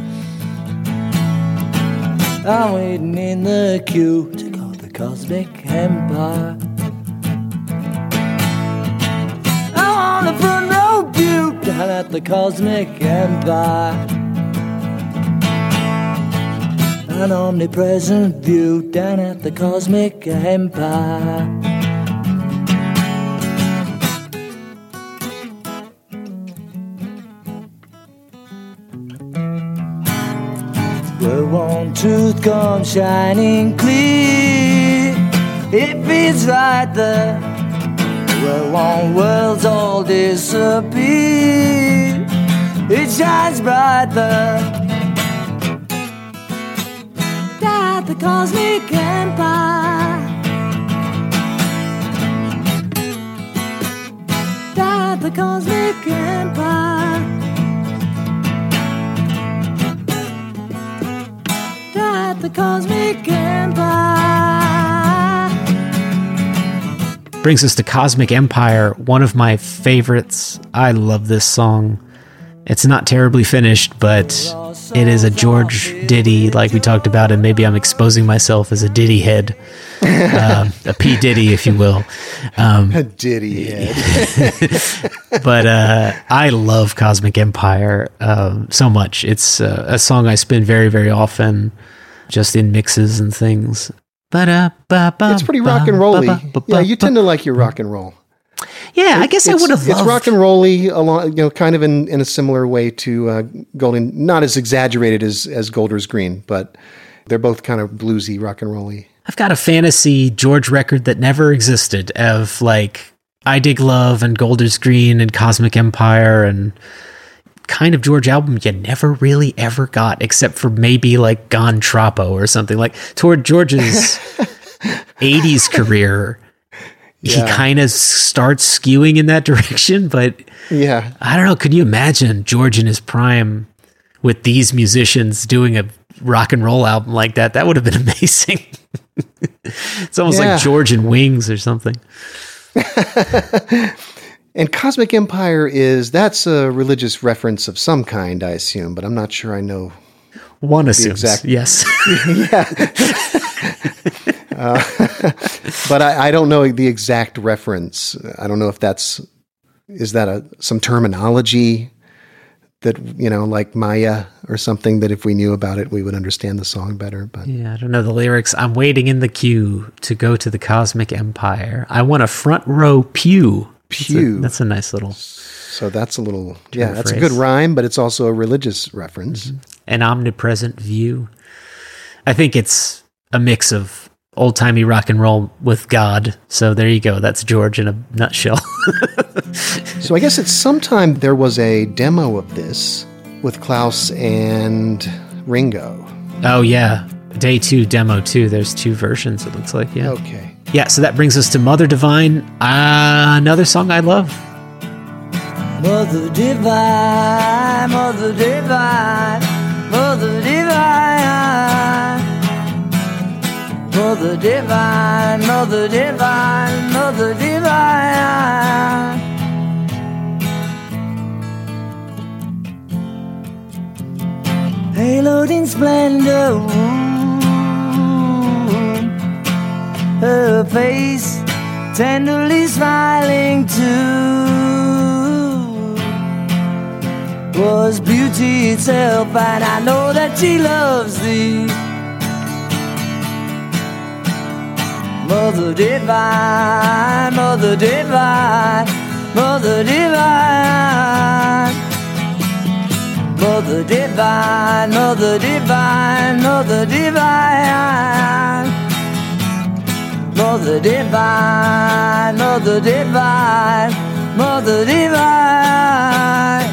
I'm waiting in the queue to go to the cosmic empire. I'm on the front down at the cosmic empire. An omnipresent view down at the cosmic empire. Where one truth comes shining clear, it feels right there. Where one world's all disappear, it shines bright That the cosmic empire. That the cosmic empire. At the cosmic empire. Brings us to Cosmic Empire, one of my favorites. I love this song. It's not terribly finished, but it is a George Diddy, like we talked about, and maybe I'm exposing myself as a Diddy head, [LAUGHS] um, a P Diddy, if you will. Um, A Diddy head. [LAUGHS] but uh, I love Cosmic Empire um, so much. It's uh, a song I spin very, very often, just in mixes and things. It's pretty rock and rolly. Yeah, you tend to like your rock and roll. Yeah, I guess I would have It's rock and rolly, along, you know, kind of in, in a similar way to uh, Golden. Not as exaggerated as as Golders Green, but they're both kind of bluesy, rock and rolly. I've got a fantasy George record that never existed of like I Dig Love and Golders Green and Cosmic Empire and kind of George album you never really ever got except for maybe like Gone Troppo or something like toward George's [LAUGHS] 80s career. He kind of starts skewing in that [LAUGHS] direction, but Yeah, I don't know. Could you imagine George in his prime with these musicians doing a rock and roll album like that? That would have been [LAUGHS] amazing. it's almost Yeah. like George and Wings or something. And Cosmic Empire is that's a religious reference of some kind, I assume, but I'm not sure I know. One assumes. exact- Yes. [LAUGHS] Yeah. Uh, but I, I don't know the exact reference. I don't know if that's is that a some terminology that you know, like Maya or something that if we knew about it, we would understand the song better. But yeah, I don't know the lyrics. I'm waiting in the queue to go to the Cosmic Empire. I want a front row pew. That's a- Pew. That's a, nice little. So that's a little, yeah, that's a good rhyme, but it's also a religious reference. Mm-hmm. an omnipresent view. I think it's a mix of old timey rock and roll with God. So there you go. That's George in a nutshell. [LAUGHS] So I guess at some time there was a demo of this with Klaus and Ringo. oh yeah, day two, demo two. There's two versions. It looks like yeah, Okay. Yeah. So that brings us to Mother Divine, uh, another song I love. Mother divine, mother divine, mother divine. Mother divine, mother divine, mother divine. Haloed in splendor, her face tenderly smiling too was beauty itself, and I know that she loves thee. Mother divine, mother divine, mother divine. Mother divine, mother divine, mother divine. Mother divine, mother divine, mother divine.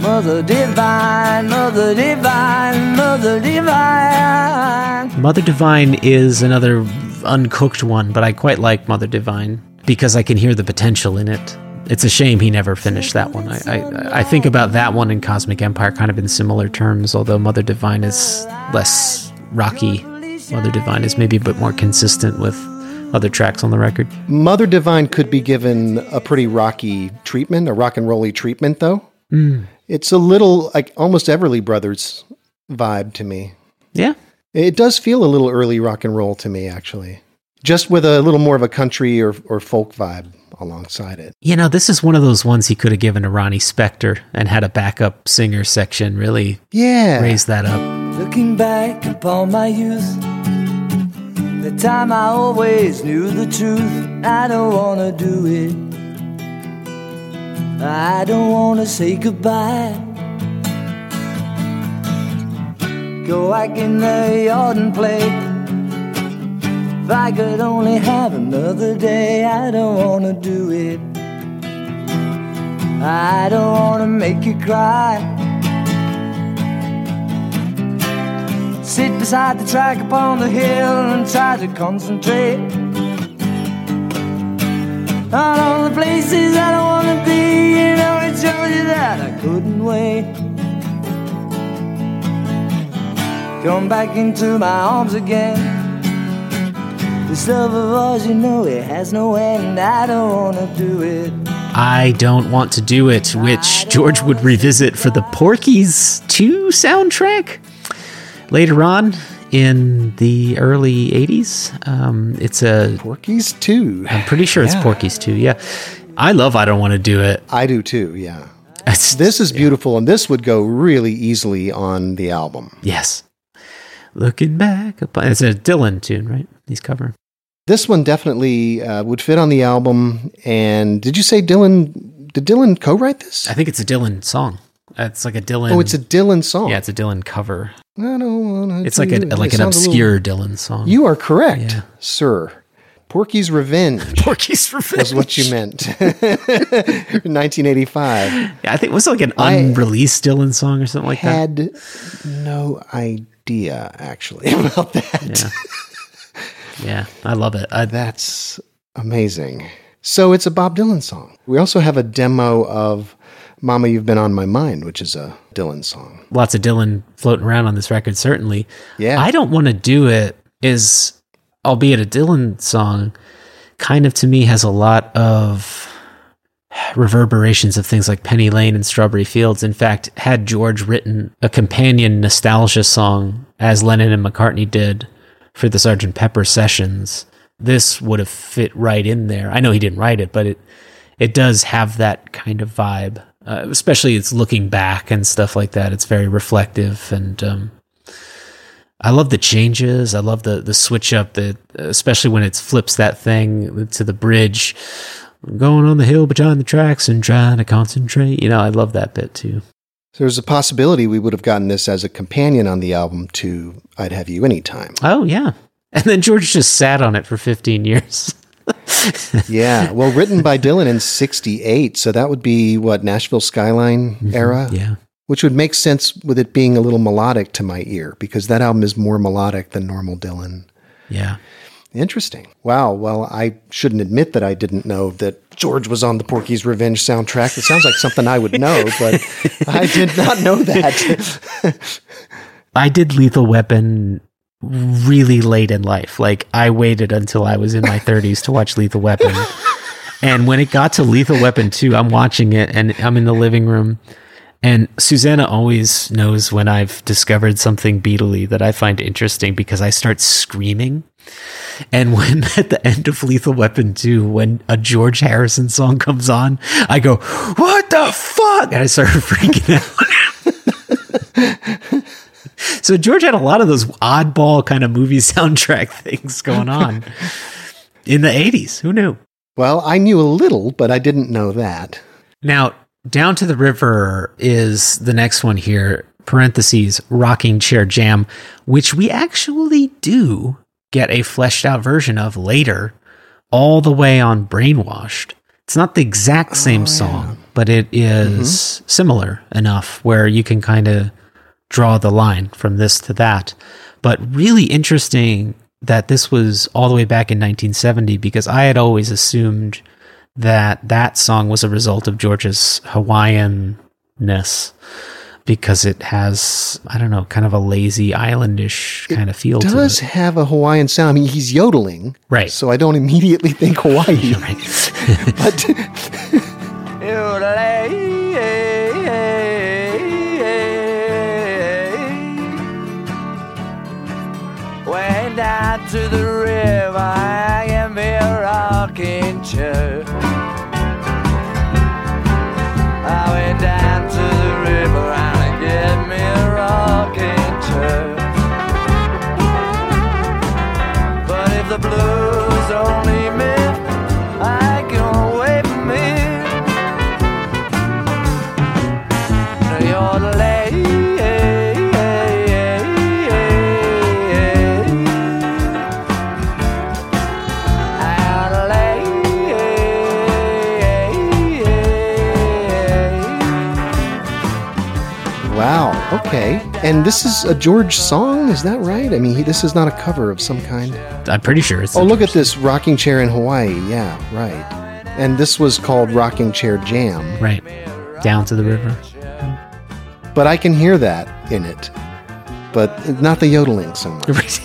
Mother divine, mother divine, mother divine. Mother Divine is another uncooked one, but I quite like Mother Divine because I can hear the potential in it. It's a shame he never finished that one. I, I, I think about that one and Cosmic Empire kind of in similar terms, although Mother Divine is less rocky. Mother Divine is maybe a bit more consistent with other tracks on the record. Mother Divine could be given a pretty rocky treatment, a rock and rolly treatment, though. Hmm. It's a little like almost Everly Brothers vibe to me. Yeah. It does feel a little early rock and roll to me, actually. Just with a little more of a country or, or folk vibe alongside it. You know, this is one of those ones he could have given to Ronnie Spector and had a backup singer section really Yeah. raise that up. Looking back upon my youth, the time I always knew the truth. I don't wanna do it. I don't wanna say goodbye. Go back in the yard and play. If I could only have another day, I don't wanna do it. I don't wanna make you cry. Sit beside the track upon the hill and try to concentrate on all the places I don't want to be. You know, it shows you that I couldn't wait. Come back into my arms again. This love of ours, you know, it has no end. I don't want to do it. I Don't Want to Do It, which George would revisit for the Porky's 2 soundtrack later on in the early 80s. Um, it's a, Porky's 2. I'm pretty sure it's Yeah. Porky's 2, yeah. I love I Don't Want to Do It. I do too, yeah. It's- This is beautiful, and this would go really easily on the album. Yes. Looking back upon, it's a Dylan tune, right? He's covering. This one definitely uh, would fit on the album. And did you say Dylan? Did Dylan co-write this? I think it's a Dylan song. It's like a Dylan. Oh, it's a Dylan song. yeah, it's a Dylan cover. I don't wanna It's like a like It an a little- obscure Dylan song. You are correct, Yeah. sir. Porky's Revenge [LAUGHS] Porky's Revenge. was what you meant. [LAUGHS] 1985. Yeah, I think it was like an I unreleased Dylan song or something like that. Had no idea actually [LAUGHS] about that. Yeah. Yeah, I love it. I, That's amazing. So it's a Bob Dylan song. We also have a demo of Mama You've Been on My Mind, which is a Dylan song. lots of Dylan floating around on this record, certainly. Yeah. I don't want to do it is, albeit a Dylan song, kind of to me has a lot of reverberations of things like Penny Lane and Strawberry Fields. In fact, had George written a companion nostalgia song as Lennon and McCartney did for the Sergeant Pepper sessions, this would have fit right in there. I know he didn't write it, but it it does have that kind of vibe. Uh, especially it's looking back and stuff like that. It's very reflective and um, I love the changes. I love the the switch up that especially when it flips that thing to the bridge. Going on the hill behind the tracks and trying to concentrate. You know, I love that bit too. There's a possibility we would have gotten this as a companion on the album to I'd Have You Anytime. Oh yeah. And then George just sat on it for 15 years. [LAUGHS] Yeah. Well, written by Dylan in 68. So that would be what, Nashville Skyline mm-hmm. era? Yeah. Which would make sense with it being a little melodic to my ear because that album is more melodic than normal Dylan. Yeah. Interesting. Wow. Well, I shouldn't admit that I didn't know that George was on the Porky's Revenge soundtrack. It sounds like something I would know, but [LAUGHS] I did not know that. [LAUGHS] I did Lethal Weapon really late in life. Like I waited until I was in my 30s to watch Lethal Weapon. [LAUGHS] And when it got to Lethal Weapon 2, I'm watching it and I'm in the living room. And Susanna always knows when I've discovered something Beatley that I find interesting because I start screaming. And when [LAUGHS] at the end of Lethal Weapon 2, when a George Harrison song comes on, I go, What the fuck? And I start [LAUGHS] freaking out. So George had a lot of those oddball kind of movie [LAUGHS] soundtrack things going on in the 80s. Who knew? well, I knew a little, but I didn't know that. Now, Down to the River is the next one here, parentheses, Rocking Chair Jam, which we actually do get a fleshed out version of later, all the way on Brainwashed. It's not the exact oh, same song, but it mm-hmm. is similar enough where you can kind of draw the line from this to that. But really interesting that this was all the way back in 1970 because I had always assumed that that song was a result of George's Hawaiianness because it has I don't know kind of a lazy islandish kind of feel to Does it. Does have a Hawaiian sound. I mean, he's yodeling, Right. So I don't immediately think Hawaii. [LAUGHS] Right. [LAUGHS] [LAUGHS] But to the river, I am be a rocking chair. Is a George song, is that right? I mean, he, this is not a cover of some kind. I'm pretty sure it's. Oh, look at this rocking chair in Hawaii. Yeah, right. And this was called Rocking Chair Jam. Right. Down to the river. But I can hear that in it. But not the yodeling so much.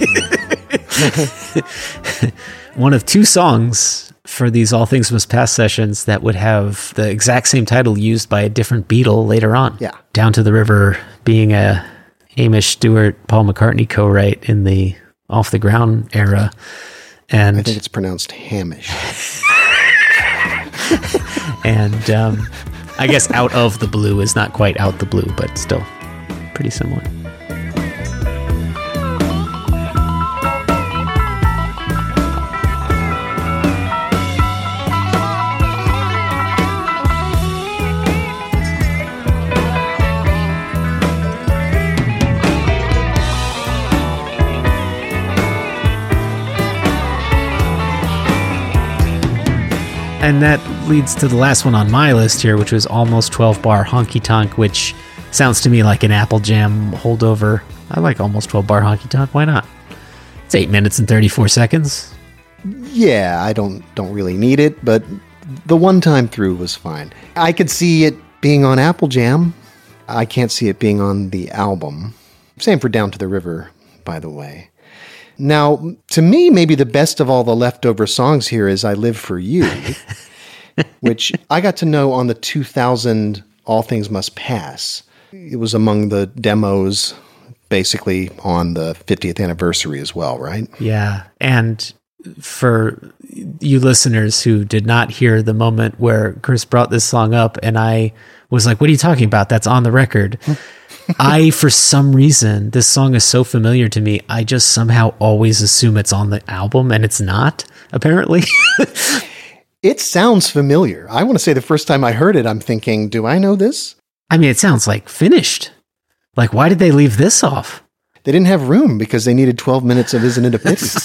[LAUGHS] One of two songs for these All Things Must Pass sessions that would have the exact same title used by a different Beatle later on. Yeah. Down to the River being a Hamish Stewart, Paul McCartney co-write in the Off the Ground era. And I think it's pronounced Hamish. [LAUGHS] and um, I guess Out of the Blue is not quite Out the Blue, but still pretty similar. And that leads to the last one on my list here, which was almost 12 bar honky tonk, which sounds to me like an Apple Jam holdover. I like almost 12 bar honky tonk. Why not? It's 8 minutes and 34 seconds. Yeah, I don't don't really need it, but the one time through was fine. I could see it being on Apple Jam. I can't see it being on the album. Same for Down to the River, by the way. Now, to me, maybe the best of all the leftover songs here is I Live for You, [LAUGHS] which I got to know on the 2000 All Things Must Pass. It was among the demos basically on the 50th anniversary as well, right? Yeah. And for you listeners who did not hear the moment where Chris brought this song up and I was like, what are you talking about? That's on the record. Hmm. I, for some reason, this song is so familiar to me. I just somehow always assume it's on the album and it's not, apparently. [LAUGHS] It sounds familiar. I want to say the first time I heard it, I'm thinking, do I know this? I mean, it sounds like finished. Like, why did they leave this off? They didn't have room because they needed 12 minutes of Isn't It a Pity? [LAUGHS]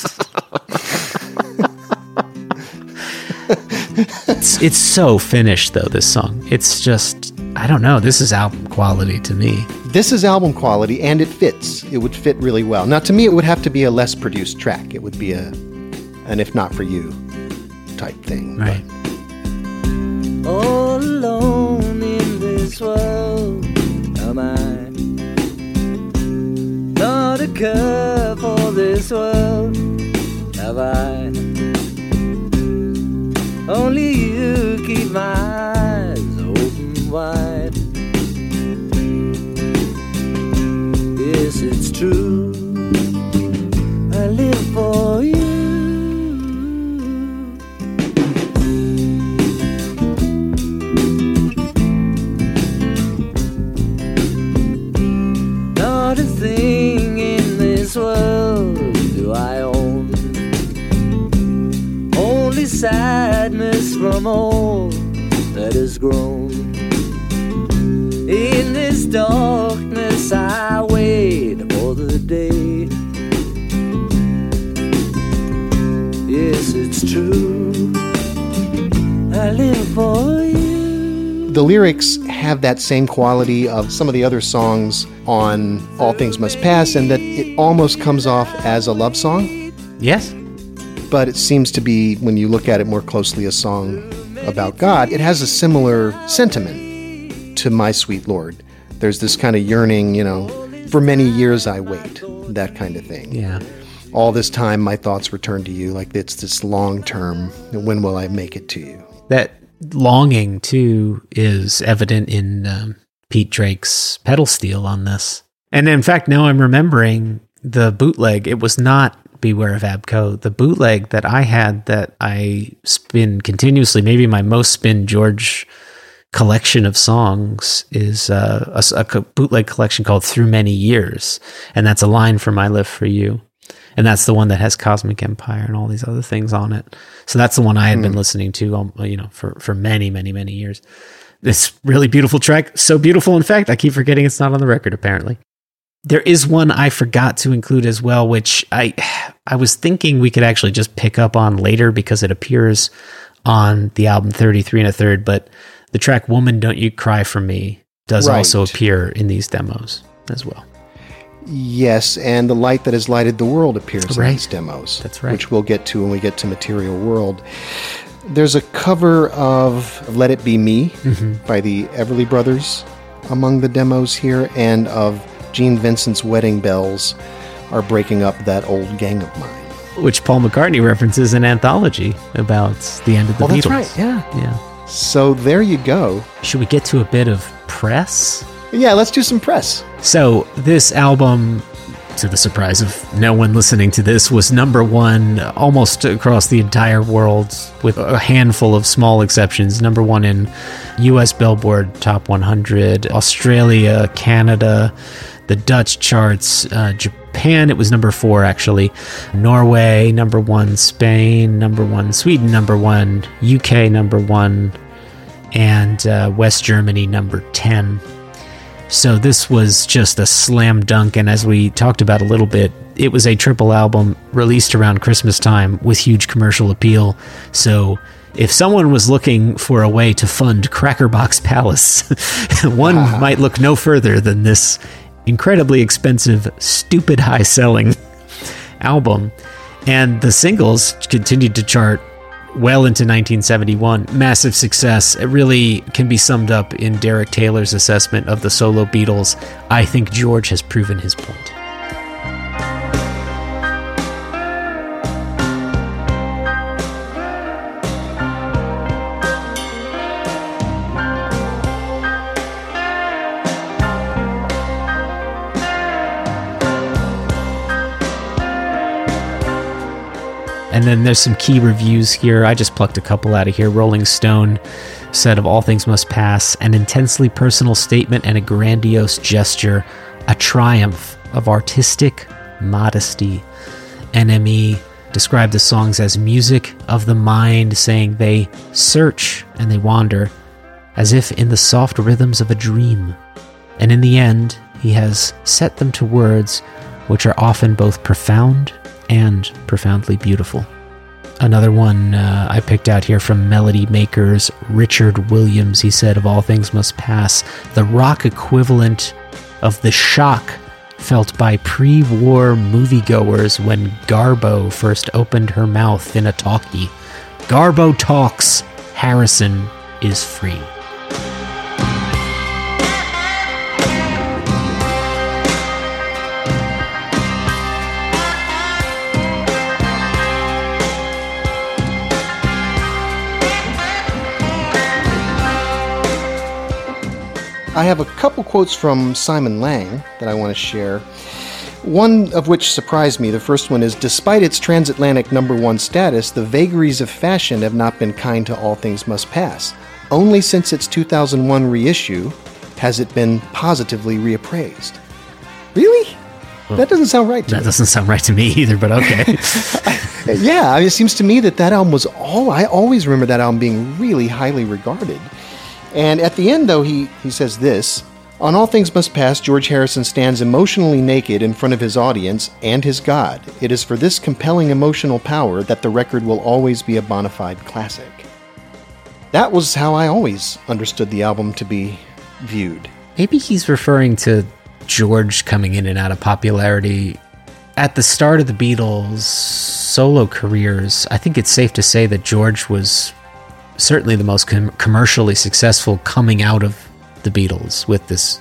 It's, it's so finished, though, this song. It's just, I don't know. This is album quality to me. this is album quality and it fits. It would fit really well. Now, to me, it would have to be a less produced track. It would be a, an if not for you type thing. Right. All alone in this world am I. Not a care for this world have I. Only you keep my eyes open wide. Yes, it's true. I live for you. Not a thing in this world do I own. Only sadness from all that has grown. In this darkness, I wait for the day. Yes, it's true. I live for you. The lyrics have that same quality of some of the other songs on All Things Must Pass, and that it almost comes off as a love song, Yes. but it seems to be, when you look at it more closely, a song about God. It has a similar sentiment to My Sweet Lord. There's this kind of yearning, you know, for many years I wait, that kind of thing. Yeah. All this time my thoughts return to you, like it's this long term, when will I make it to you? That longing, too, is evident in um, Pete Drake's pedal steel on this. And in fact, now I'm remembering the bootleg. It was not Beware of ABKCO. The bootleg that I had that I spin continuously, maybe my most spin George collection of songs is uh, a, a bootleg collection called Through Many Years. And that's a line from I Live For You. And that's the one that has Cosmic Empire and all these other things on it. So that's the one I had been listening to, um, you know, for, for many, many, many years. This really beautiful track. So beautiful, in fact, I keep forgetting it's not on the record, apparently. There is one I forgot to include as well, which I I was thinking we could actually just pick up on later because it appears on the album 33 and a third, but the track Woman Don't You Cry For Me does Right. also appear in these demos as well. Yes, and the light that has lighted the world appears Right. in these demos. That's right. Which we'll get to when we get to Material World. There's a cover of Let It Be Me Mm-hmm. by the Everly Brothers among the demos here, and of Gene Vincent's Wedding Bells are breaking up that old gang of mine. Which Paul McCartney references in Anthology about the end of the Oh, Beatles. that's right, yeah. Yeah. So there you go. Should we get to a bit of press? Yeah, let's do some press. So, this album, to the surprise of no one listening to this, was number one almost across the entire world, with a handful of small exceptions. Number one in US Billboard Top 100, Australia, Canada, the Dutch charts, uh, Japan, it was number four actually, Norway, number one, Spain, number one, Sweden, number one, UK, number one, and uh, West Germany, number 10. So this was just a slam dunk, and as we talked about a little bit, it was a triple album released around Christmas time with huge commercial appeal. So if someone was looking for a way to fund Crackerbox Palace, [LAUGHS] one [LAUGHS] might look no further than this incredibly expensive, stupid high selling [LAUGHS] album. And the singles continued to chart well into 1971. Massive success. It really can be summed up in Derek Taylor's assessment of the solo Beatles. I think George has proven his point. And then there's some key reviews here. I just plucked a couple out of here. Rolling Stone said of All Things Must Pass, an intensely personal statement and a grandiose gesture, a triumph of artistic modesty. NME described the songs as music of the mind, saying they search and they wander, as if in the soft rhythms of a dream. And in the end, he has set them to words which are often both profound and profoundly beautiful. Another one uh, I picked out here from Melody Maker's, Richard Williams. He said, Of all things must pass, the rock equivalent of the shock felt by pre war moviegoers when Garbo first opened her mouth in a talkie. Garbo talks, Harrison is free. I have a couple quotes from Simon Leng that I want to share. One of which surprised me. The first one is Despite its transatlantic number one status, the vagaries of fashion have not been kind to All Things Must Pass. Only since its 2001 reissue has it been positively reappraised. Really? That doesn't sound right to That me. doesn't sound right to me either, but okay. [LAUGHS] [LAUGHS] Yeah, I mean, it seems to me that that album was all. I always remember that album being really highly regarded. And at the end, though, he, he says this On All Things Must Pass, George Harrison stands emotionally naked in front of his audience and his God. It is for this compelling emotional power that the record will always be a bona fide classic. That was how I always understood the album to be viewed. Maybe he's referring to George coming in and out of popularity. At the start of the Beatles' solo careers, I think it's safe to say that George was certainly the most com- commercially successful coming out of the Beatles with this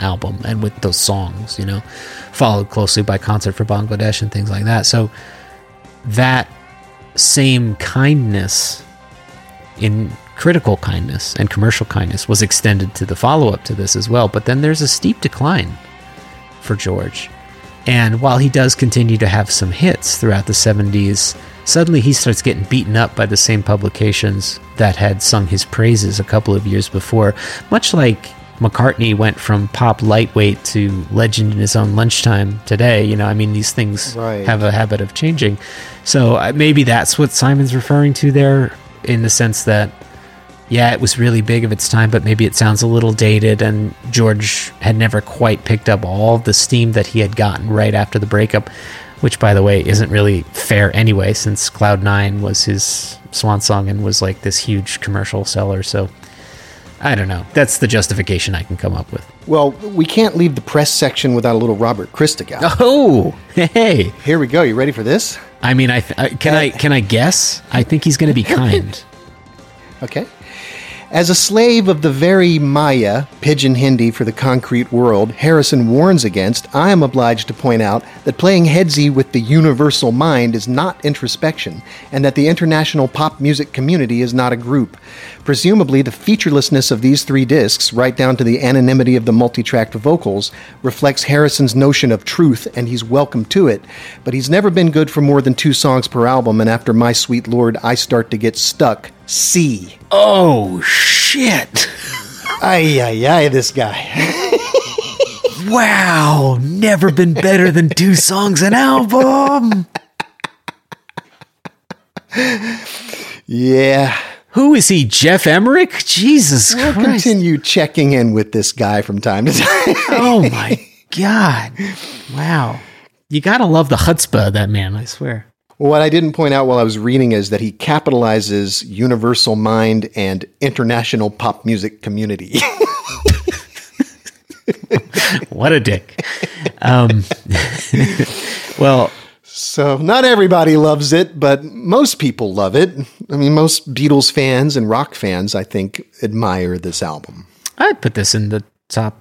album and with those songs, you know, followed closely by Concert for Bangladesh and things like that. So that same kindness in critical kindness and commercial kindness was extended to the follow up to this as well. But then there's a steep decline for George. And while he does continue to have some hits throughout the 70s, suddenly he starts getting beaten up by the same publications that had sung his praises a couple of years before, much like McCartney went from pop lightweight to legend in his own lunchtime today. You know, I mean, these things Right. have a habit of changing. So uh, maybe that's what Simon's referring to there, in the sense that, yeah, it was really big of its time, but maybe it sounds a little dated, and George had never quite picked up all the steam that he had gotten right after the breakup, which, by the way, isn't really fair anyway, since Cloud Nine was his swan song and was like this huge commercial seller. So I don't know. That's the justification I can come up with. Well, we can't leave the press section without a little Robert Christgau. Oh, hey! Here we go. You ready for this? I mean, I th- I- can I can I guess? I think he's going to be [LAUGHS] kind. Okay. As a slave of the very Maya, pidgin Hindi for the concrete world, Harrison warns against, I am obliged to point out that playing headsy with the universal mind is not introspection, and that the international pop music community is not a group. Presumably, the featurelessness of these three discs, right down to the anonymity of the multi-tracked vocals, reflects Harrison's notion of truth, and he's welcome to it. But he's never been good for more than two songs per album, and after My Sweet Lord, I start to get stuck. C. Oh shit! Ay, ay, ay, this guy. Wow, never been better than two songs an album. Yeah. Who is he? Geoff Emerick? Jesus We'll Christ! continue checking in with this guy from time to time. [LAUGHS] Oh my god! Wow, you gotta love the chutzpah of that man. I swear. What I didn't point out while I was reading is that he capitalizes universal mind and international pop music community. [LAUGHS] What a dick. Um, [LAUGHS] well, so not everybody loves it, but most people love it. I mean, most Beatles fans and rock fans, I think, admire this album. I'd put this in the top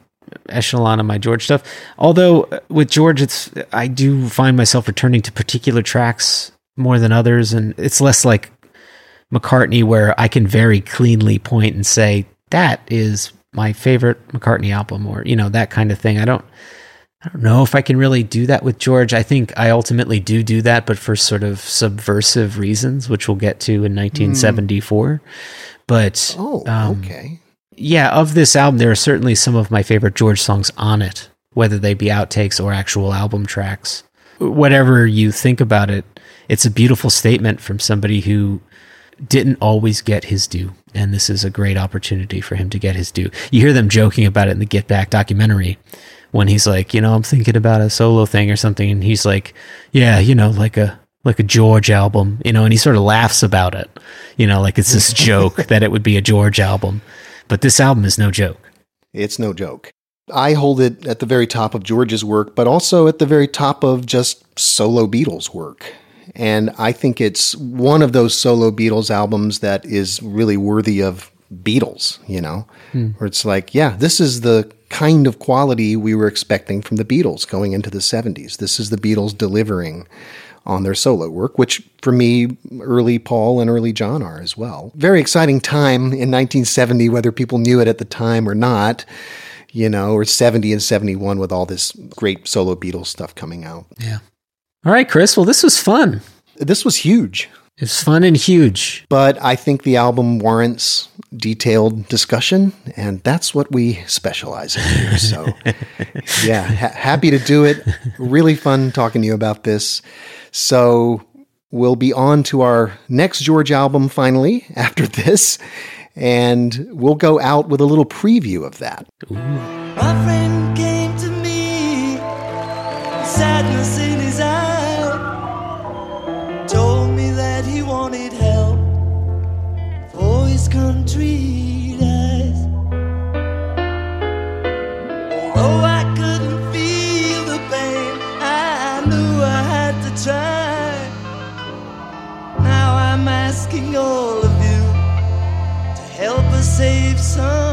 echelon of my George stuff. Although uh, with George, it's I do find myself returning to particular tracks more than others, and it's less like McCartney, where I can very cleanly point and say that is my favorite McCartney album, or you know that kind of thing. I don't. I don't know if I can really do that with George. I think I ultimately do do that, but for sort of subversive reasons, which we'll get to in 1974. But Oh, um, okay. yeah, of this album, there are certainly some of my favorite George songs on it, whether they be outtakes or actual album tracks. Whatever you think about it, it's a beautiful statement from somebody who didn't always get his due. And this is a great opportunity for him to get his due. You hear them joking about it in the Get Back documentary when he's like, you know, I'm thinking about a solo thing or something. And he's like, yeah, you know, like a, like a George album, you know, and he sort of laughs about it, you know, like it's this [LAUGHS] joke that it would be a George album. But this album is no joke. It's no joke. I hold it at the very top of George's work, but also at the very top of just solo Beatles work. And I think it's one of those solo Beatles albums that is really worthy of Beatles, you know, hmm. where it's like, yeah, this is the kind of quality we were expecting from the Beatles going into the 70s. This is the Beatles delivering on their solo work, which for me, early Paul and early John are as well. Very exciting time in 1970, whether people knew it at the time or not, you know, or 70 and 71 with all this great solo Beatles stuff coming out. Yeah. All right, Chris. Well, this was fun. This was huge, It's fun and huge. but I think the album warrants detailed discussion, and that's what we specialize in here. So, [LAUGHS] yeah, ha- happy to do it. Really fun talking to you about this. So, we'll be on to our next George album finally after this, and we'll go out with a little preview of that. My asking all of you to help us save some